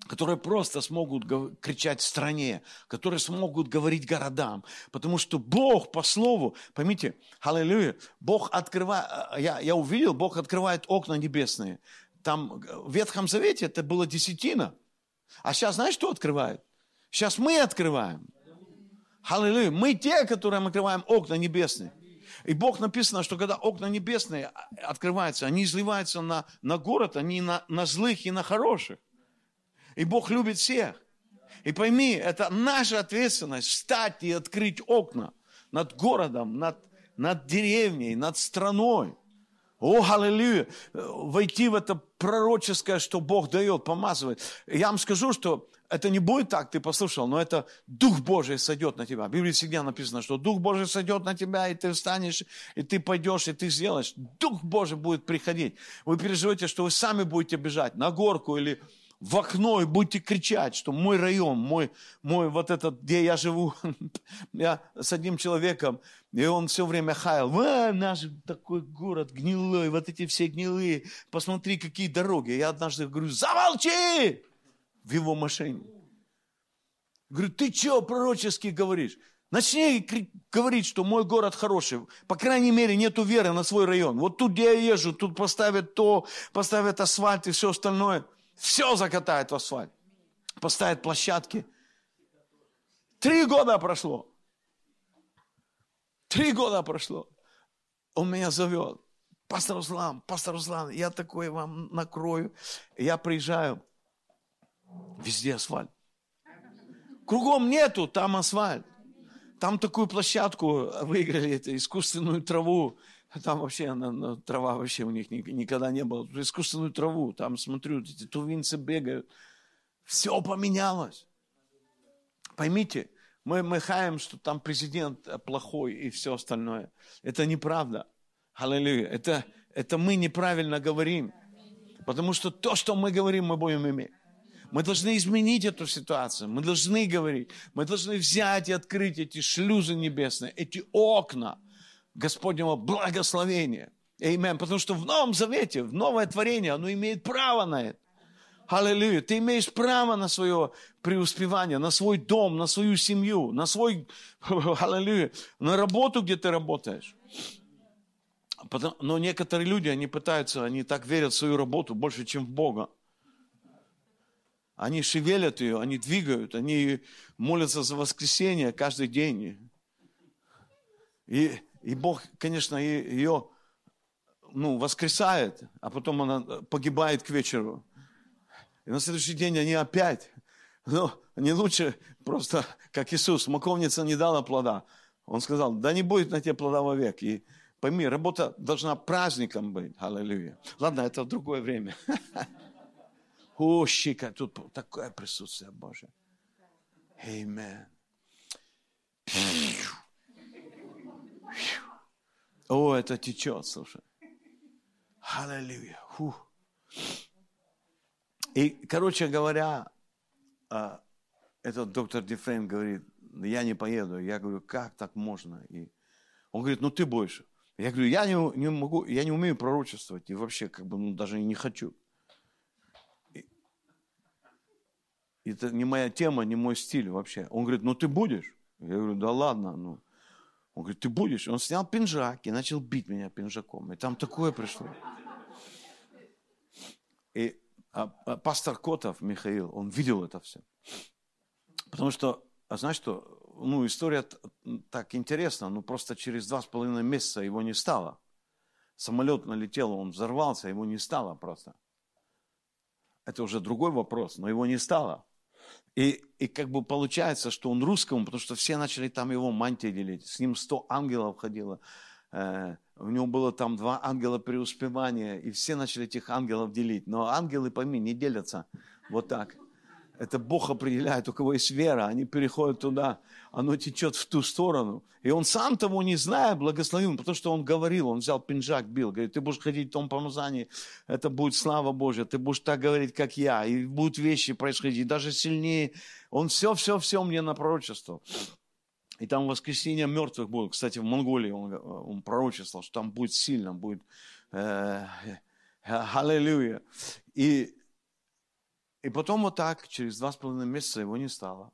которые просто смогут кричать стране, которые смогут говорить городам. Потому что Бог по слову, поймите, аллилуйя, Бог открывает, я, я увидел, Бог открывает окна небесные. Там в Ветхом Завете это было десятина. А сейчас знаешь, что открывает? Сейчас мы открываем. Аллилуйя. Мы те, которые открываем окна небесные. И Бог написано, что когда окна небесные открываются, они изливаются на, на город, они на, на злых и на хороших. И Бог любит всех. И пойми, это наша ответственность встать и открыть окна над городом, над, над деревней, над страной. О, аллилуйя! Войти в это пророческое, что Бог дает, помазывает. Я вам скажу, что это не будет так, ты послушал, но это Дух Божий сойдет на тебя. В Библии всегда написано, что Дух Божий сойдет на тебя, и ты встанешь, и ты пойдешь, и ты сделаешь. Дух Божий будет приходить. Вы переживаете, что вы сами будете бежать на горку или в окно и будете кричать, что мой район, мой, мой вот этот, где я живу, я с одним человеком, и он все время хаял, а, наш такой город гнилой, вот эти все гнилые, посмотри, какие дороги. Я однажды говорю, замолчи! в его машине. Говорю, ты что пророчески говоришь? Начни говорить, что мой город хороший. По крайней мере, нету веры на свой район. Вот тут, где я езжу, тут поставят то, поставят асфальт и все остальное. Все закатают в асфальт. Поставят площадки. Три года прошло. Три года прошло. Он меня зовет. Пастор Руслан, пастор Руслан, я такой вам накрою. Я приезжаю. Везде асфальт. Кругом нету, там асфальт. Там такую площадку выиграли, это искусственную траву. Там вообще она, она, трава вообще у них никогда не было. Искусственную траву. Там, смотрю, эти тувинцы бегают. Все поменялось. Поймите, мы, мы хаем, что там президент плохой и все остальное. Это неправда. Аллилуйя. Это, это мы неправильно говорим. Потому что то, что мы говорим, мы будем иметь. Мы должны изменить эту ситуацию. Мы должны говорить. Мы должны взять и открыть эти шлюзы небесные, эти окна Господнего благословения. Аминь. Потому что в Новом Завете, в новое творение, оно имеет право на это. Аллилуйя. Ты имеешь право на свое преуспевание, на свой дом, на свою семью, на свой, аллилуйя, на работу, где ты работаешь. Но некоторые люди, они пытаются, они так верят в свою работу больше, чем в Бога. Они шевелят ее, они двигают, они молятся за воскресенье каждый день. И, и Бог, конечно, ее ну, воскресает, а потом она погибает к вечеру. И на следующий день они опять. Ну, не лучше просто, как Иисус, смоковница не дала плода. Он сказал, да не будет на тебе плода вовек. И пойми, работа должна праздником быть. Аллилуйя. Ладно, это в другое время. О, щека, тут такое присутствие Божие. Аминь. О, это течет, слушай. Аллилуйя. И, короче говоря, а, этот доктор Дефрейн говорит, я не поеду. Я говорю, как так можно? И он говорит, ну ты больше. Я говорю, я не, не могу, я не умею пророчествовать и вообще как бы ну, даже и не хочу. И, это не моя тема, не мой стиль вообще. Он говорит, ну ты будешь? Я говорю, да ладно, ну. Он говорит, ты будешь? Он снял пинжак и начал бить меня пинжаком. И там такое пришло. И а, а, пастор Котов Михаил, он видел это все. Потому что, а знаешь что, ну, история так интересна, но просто через два с половиной месяца его не стало. Самолет налетел, он взорвался, его не стало просто. Это уже другой вопрос, но его не стало. И, и как бы получается, что он русскому, потому что все начали там его мантии делить. С ним сто ангелов ходило. Э, у него было там два ангела преуспевания, и все начали этих ангелов делить. Но ангелы, пойми, не делятся вот так. Это Бог определяет, у кого есть вера, они переходят туда, оно течет в ту сторону. И он сам того не зная, благословил, потому что он говорил, он взял пинжак, бил, говорит, ты будешь ходить в том помазании, это будет слава Божья, ты будешь так говорить, как я, и будут вещи происходить, даже сильнее. Он все-все-все мне напророчествовал. И там воскресенье мертвых будет. Кстати, в Монголии он, он пророчествовал, что там будет сильно, будет э, аллилуйя. И и потом вот так, через два с половиной месяца его не стало.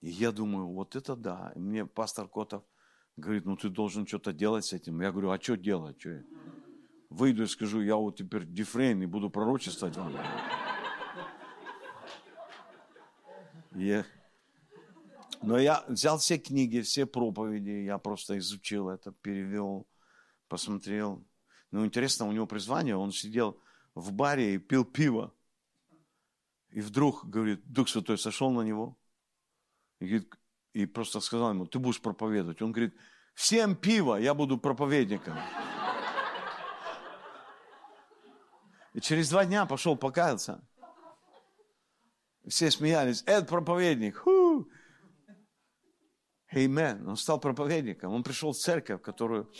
И я думаю, вот это да. И мне пастор Котов говорит, ну ты должен что-то делать с этим. Я говорю, а что делать? Что? Выйду и скажу, я вот теперь Дифрейн и буду пророчествовать вам. Я... Но я взял все книги, все проповеди, я просто изучил это, перевел, посмотрел. Ну, интересно, у него призвание, он сидел в баре и пил пиво. И вдруг, говорит, Дух Святой сошел на него и, говорит, и просто сказал ему, ты будешь проповедовать. Он говорит, всем пиво, я буду проповедником. И через два дня пошел покаяться. Все смеялись, это проповедник. Ху! Amen. Он стал проповедником. Он пришел в церковь, которую...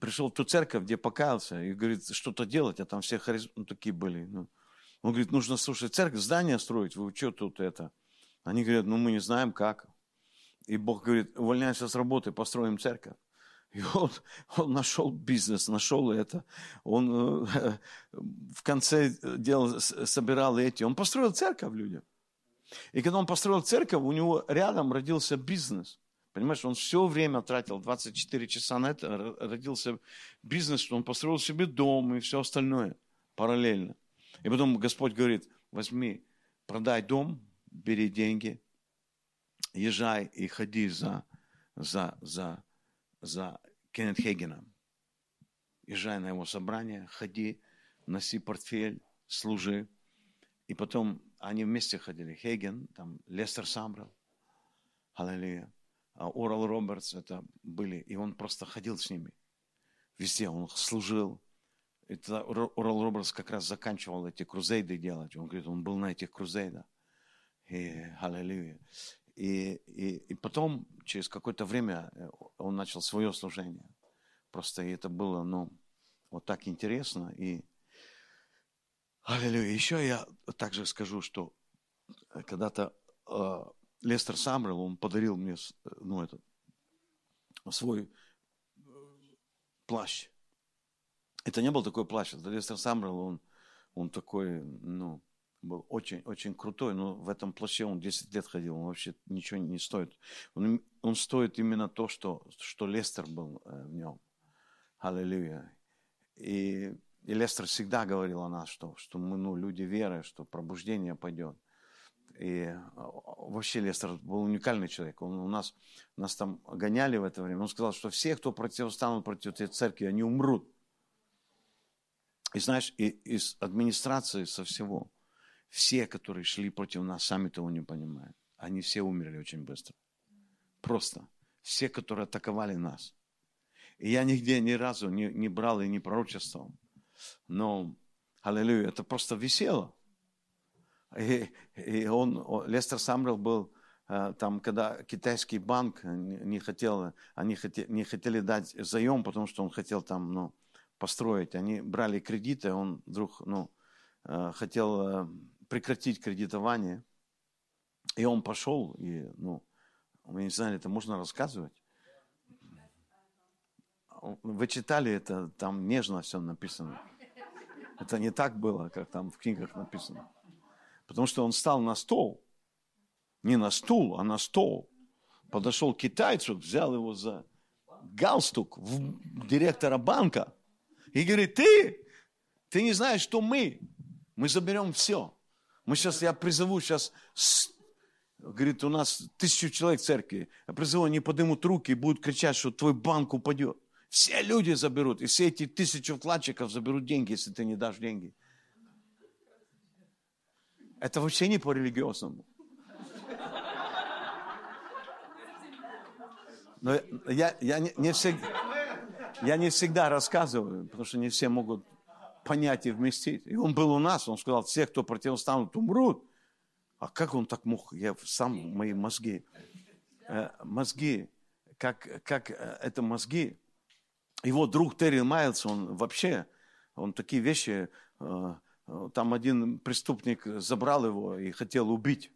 пришел в ту церковь, где покаялся, и говорит, что-то делать, а там все харизм... ну, такие были. Ну, он говорит, нужно, слушать церковь, здание строить, вы что тут это? Они говорят, ну мы не знаем как. И Бог говорит, увольняйся с работы, построим церковь. И он, он нашел бизнес, нашел это. Он э, в конце дела собирал эти. Он построил церковь людям. И когда он построил церковь, у него рядом родился бизнес. Понимаешь, он все время тратил, 24 часа на это, родился бизнес, что он построил себе дом и все остальное параллельно. И потом Господь говорит, возьми, продай дом, бери деньги, езжай и ходи за, за, за, за Кеннет Хейгеном. Езжай на его собрание, ходи, носи портфель, служи. И потом они вместе ходили. Хейген, там Лестер Самбрел, аллилуйя. А Орал Робертс это были. И он просто ходил с ними. Везде он служил, это Орал Робертс как раз заканчивал эти крузейды делать. Он говорит, он был на этих крузейдах. И, аллилуйя. И, и, и потом, через какое-то время, э, он начал свое служение. Просто это было, ну, вот так интересно. И, аллилуйя. Еще я также скажу, что когда-то э, Лестер Самрел, он подарил мне, э, ну, этот, свой э, плащ это не был такой. Это Лестер Самрел, он, он такой, ну, был очень, очень крутой, но в этом плаще он 10 лет ходил, он вообще ничего не стоит. Он, он стоит именно то, что, что Лестер был э, в нем. Аллилуйя. И, и Лестер всегда говорил о нас, что, что мы ну, люди веры, что пробуждение пойдет. И вообще Лестер был уникальный человек. Он у нас, нас там гоняли в это время. Он сказал, что все, кто противостанут против этой церкви, они умрут. И знаешь, и, из администрации со всего, все, которые шли против нас, сами того не понимают. Они все умерли очень быстро. Просто. Все, которые атаковали нас. И я нигде ни разу не, не брал и не пророчествовал. Но, аллилуйя, это просто висело. И, и он, Лестер Самрел был э, там, когда китайский банк не хотел, они хотели, не хотели дать заем, потому что он хотел там, ну, построить. Они брали кредиты, он вдруг ну, э, хотел э, прекратить кредитование. И он пошел, и, ну, мы не знали, это можно рассказывать? вы читали это, там нежно все написано. Это не так было, как там в книгах написано. Потому что он стал на стол. Не на стул, а на стол. Подошел к китайцу, взял его за галстук в директора банка и говорит, ты, ты не знаешь, что мы. Мы заберем все. Мы сейчас, я призову сейчас, говорит, у нас тысячу человек в церкви. Я призову, они поднимут руки и будут кричать, что твой банк упадет. Все люди заберут, и все эти тысячи вкладчиков заберут деньги, если ты не дашь деньги. Это вообще не по-религиозному. Но я, я, не, не всегда, я не всегда рассказываю, потому что не все могут понять и вместить. И он был у нас, он сказал, все, кто противостанут, умрут. А как он так мог? Я сам, мои мозги, э, мозги, как, как э, это мозги. Его друг Терри Майлз, он вообще, он такие вещи, э, там один преступник забрал его и хотел убить.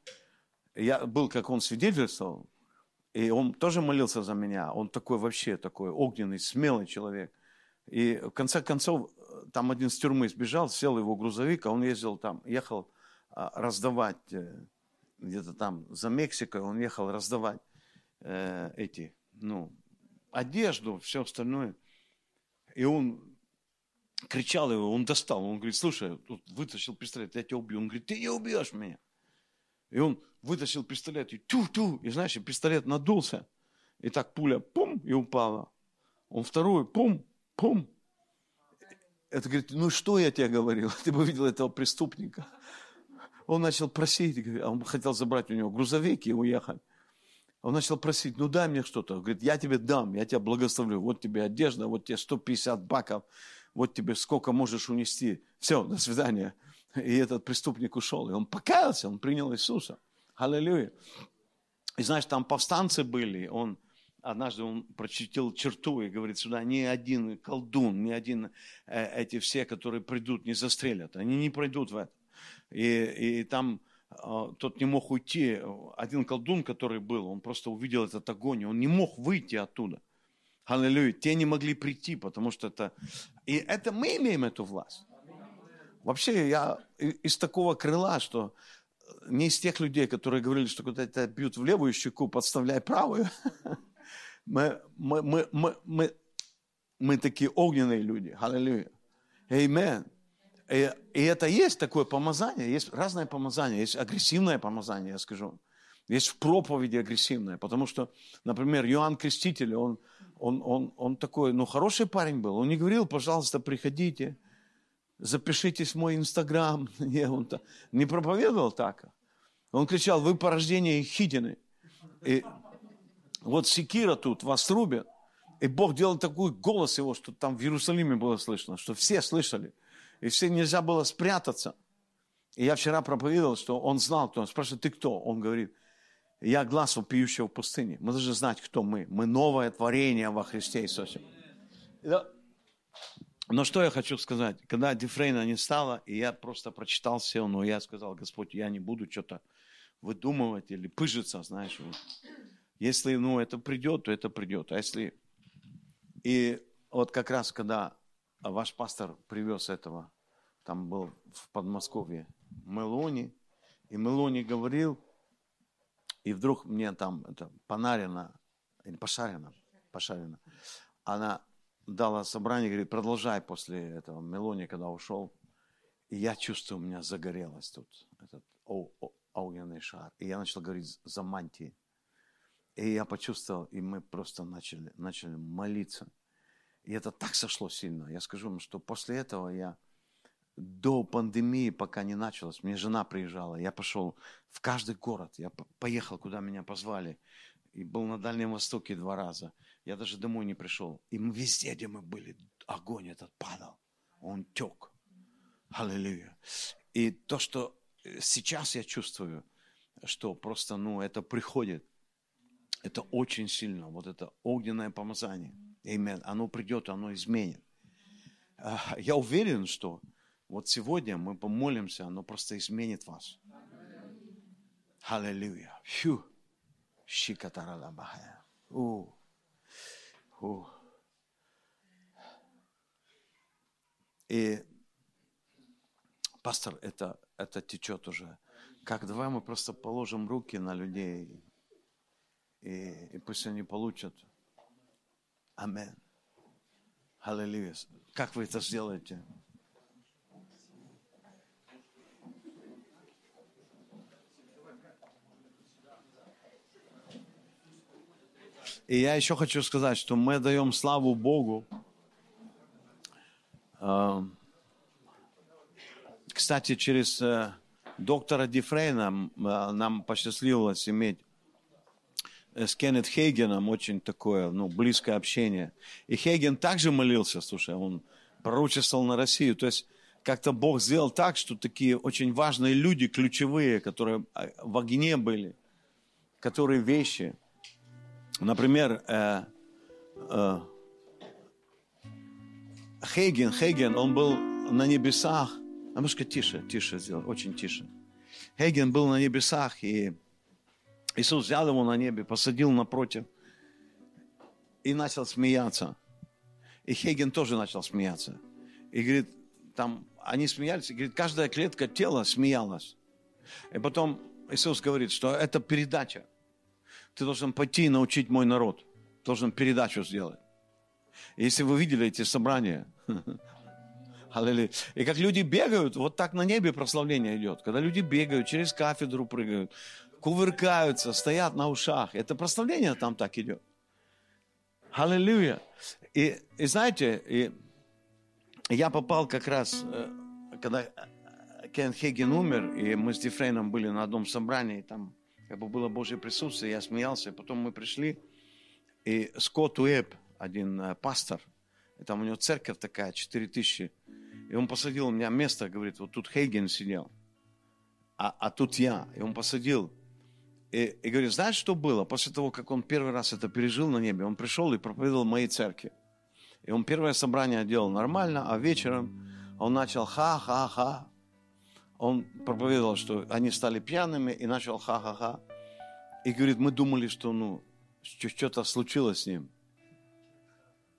Я был, как он свидетельствовал, и он тоже молился за меня. Он такой вообще такой огненный, смелый человек. И в конце концов, там один с тюрьмы сбежал, сел его грузовик, а он ездил там, ехал а, раздавать, э, где-то там за Мексикой, он ехал раздавать э, эти, ну, одежду, все остальное. И он кричал его, он достал, он говорит, слушай, тут вытащил пистолет, я тебя убью. Он говорит, ты не убьешь меня. И он вытащил пистолет и ту-ту, и знаешь, пистолет надулся. И так пуля, пум, и упала. Он второй, пум, пум. Это говорит, ну что я тебе говорил? Ты бы видел этого преступника. Он начал просить, он хотел забрать у него грузовик и уехать. Он начал просить, ну дай мне что-то. Говорит, я тебе дам, я тебя благословлю. Вот тебе одежда, вот тебе 150 баков, вот тебе сколько можешь унести. Все, до свидания. И этот преступник ушел. И он покаялся, он принял Иисуса. Аллилуйя. И знаешь, там повстанцы были. Он однажды он прочертил черту и говорит сюда, ни один колдун, ни один э, эти все, которые придут, не застрелят. Они не пройдут в это. И, и там э, тот не мог уйти. Один колдун, который был, он просто увидел этот огонь, он не мог выйти оттуда. Аллилуйя. Те не могли прийти, потому что это... И это мы имеем эту власть. Вообще, я из такого крыла, что не из тех людей, которые говорили, что когда тебя бьют в левую щеку, подставляй правую. Мы, мы, мы, мы, мы, мы такие огненные люди. Аллилуйя. Аминь. И, и это есть такое помазание, есть разное помазание, есть агрессивное помазание, я скажу. Есть в проповеди агрессивное, потому что, например, Иоанн Креститель, он, он, он, он такой, ну, хороший парень был. Он не говорил, пожалуйста, приходите, запишитесь в мой Инстаграм. Не, он не проповедовал так. Он кричал, вы порождение хитины. И вот секира тут вас рубят. И Бог делал такой голос его, что там в Иерусалиме было слышно, что все слышали. И все нельзя было спрятаться. И я вчера проповедовал, что он знал, кто он. Спрашивает, ты кто? Он говорит, я глаз вопиющего в пустыне. Мы должны знать, кто мы. Мы новое творение во Христе Иисусе. Но что я хочу сказать? Когда Дифрейна не стало, и я просто прочитал все, но я сказал, Господь, я не буду что-то выдумывать или пыжиться, знаешь. Если ну, это придет, то это придет. А если... И вот как раз, когда ваш пастор привез этого, там был в Подмосковье Мелони, и Мелони говорил, и вдруг мне там это Панарина, или Пашарина, Пашарина, она дала собрание, говорит, продолжай после этого Мелони, когда ушел. И я чувствую, у меня загорелось тут этот огненный шар. И я начал говорить за мантии. И я почувствовал, и мы просто начали, начали молиться. И это так сошло сильно. Я скажу вам, что после этого я до пандемии, пока не началось, мне жена приезжала, я пошел в каждый город, я поехал, куда меня позвали, и был на Дальнем Востоке два раза. Я даже домой не пришел. И мы везде, где мы были, огонь этот падал, он тек. Аллилуйя. И то, что сейчас я чувствую, что просто, ну, это приходит, это очень сильно, вот это огненное помазание. Amen. Оно придет, оно изменит. Я уверен, что вот сегодня мы помолимся, оно просто изменит вас. Аллилуйя. Фью. Шикатаралабахая. У. Фу. И пастор, это, это течет уже. Как давай мы просто положим руки на людей, и, и пусть они получат. Аминь. Аллилуйя. Как вы это сделаете? И я еще хочу сказать, что мы даем славу Богу. А, кстати, через э, доктора Дифрейна а, нам посчастливилось иметь э, с Кеннет Хейгеном очень такое, ну, близкое общение. И Хейген также молился, слушай, он пророчествовал на Россию. То есть как-то Бог сделал так, что такие очень важные люди, ключевые, которые в огне были, которые вещи – Например, э, э, Хейген, Хейген, он был на небесах, а немножко тише, тише сделал, очень тише. Хейген был на небесах, и Иисус взял его на небе, посадил напротив и начал смеяться. И Хейген тоже начал смеяться. И говорит, там они смеялись, и говорит, каждая клетка тела смеялась. И потом Иисус говорит, что это передача ты должен пойти и научить мой народ. Должен передачу сделать. Если вы видели эти собрания, Аллилуйя. И как люди бегают, вот так на небе прославление идет. Когда люди бегают, через кафедру прыгают, кувыркаются, стоят на ушах. Это прославление там так идет. Аллилуйя. И, и знаете, и я попал как раз, э, когда Кен Хейген умер, и мы с Дифрейном были на одном собрании, там как бы было Божье присутствие, я смеялся. Потом мы пришли, и Скотт Уэбб, один э, пастор, и там у него церковь такая, 4 тысячи, и он посадил у меня место, говорит, вот тут Хейген сидел, а, а тут я. И он посадил. И, и говорит, знаешь, что было? После того, как он первый раз это пережил на небе, он пришел и проповедовал моей церкви. И он первое собрание делал нормально, а вечером он начал ха-ха-ха он проповедовал, что они стали пьяными и начал ха-ха-ха. И говорит, мы думали, что ну, что-то случилось с ним.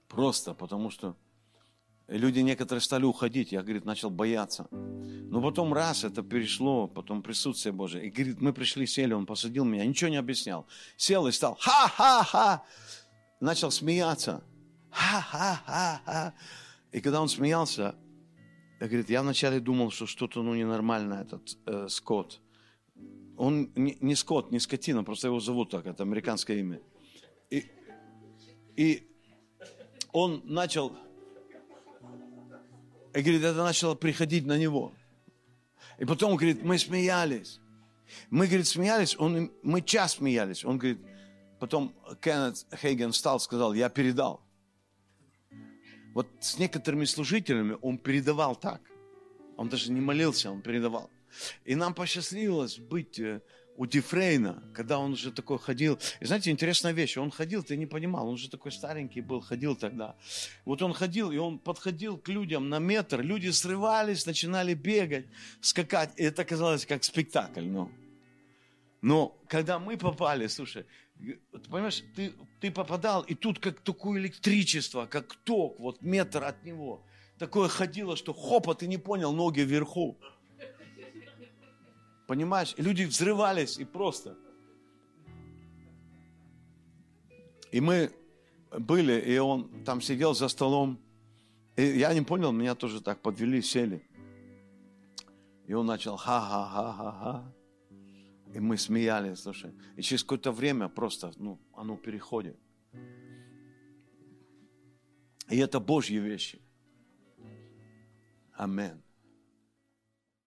Просто потому что люди некоторые стали уходить. Я, говорит, начал бояться. Но потом раз это перешло, потом присутствие Божие. И говорит, мы пришли, сели, он посадил меня, ничего не объяснял. Сел и стал ха-ха-ха. Начал смеяться. Ха-ха-ха-ха. И когда он смеялся, говорит, я вначале думал, что что-то ну, ненормально, этот э, Скотт. Он не, не Скотт, не скотина, просто его зовут так, это американское имя. И, и он начал, и говорит, это начало приходить на него. И потом, говорит, мы смеялись. Мы, говорит, смеялись, он, мы час смеялись. Он говорит, потом Кеннет Хейген встал, сказал, я передал. Вот с некоторыми служителями он передавал так. Он даже не молился, он передавал. И нам посчастливилось быть э, у Дифрейна, когда он уже такой ходил. И знаете, интересная вещь, он ходил, ты не понимал, он уже такой старенький был, ходил тогда. Вот он ходил, и он подходил к людям на метр, люди срывались, начинали бегать, скакать. И это казалось как спектакль, ну. Но когда мы попали, слушай, ты понимаешь, ты, ты попадал, и тут как такое электричество, как ток, вот метр от него. Такое ходило, что хопа, ты не понял, ноги вверху. Понимаешь? И люди взрывались, и просто. И мы были, и он там сидел за столом. И я не понял, меня тоже так подвели, сели. И он начал ха-ха-ха-ха-ха. И мы смеялись, слушай. И через какое-то время просто, ну, оно переходит. И это Божьи вещи. Амин.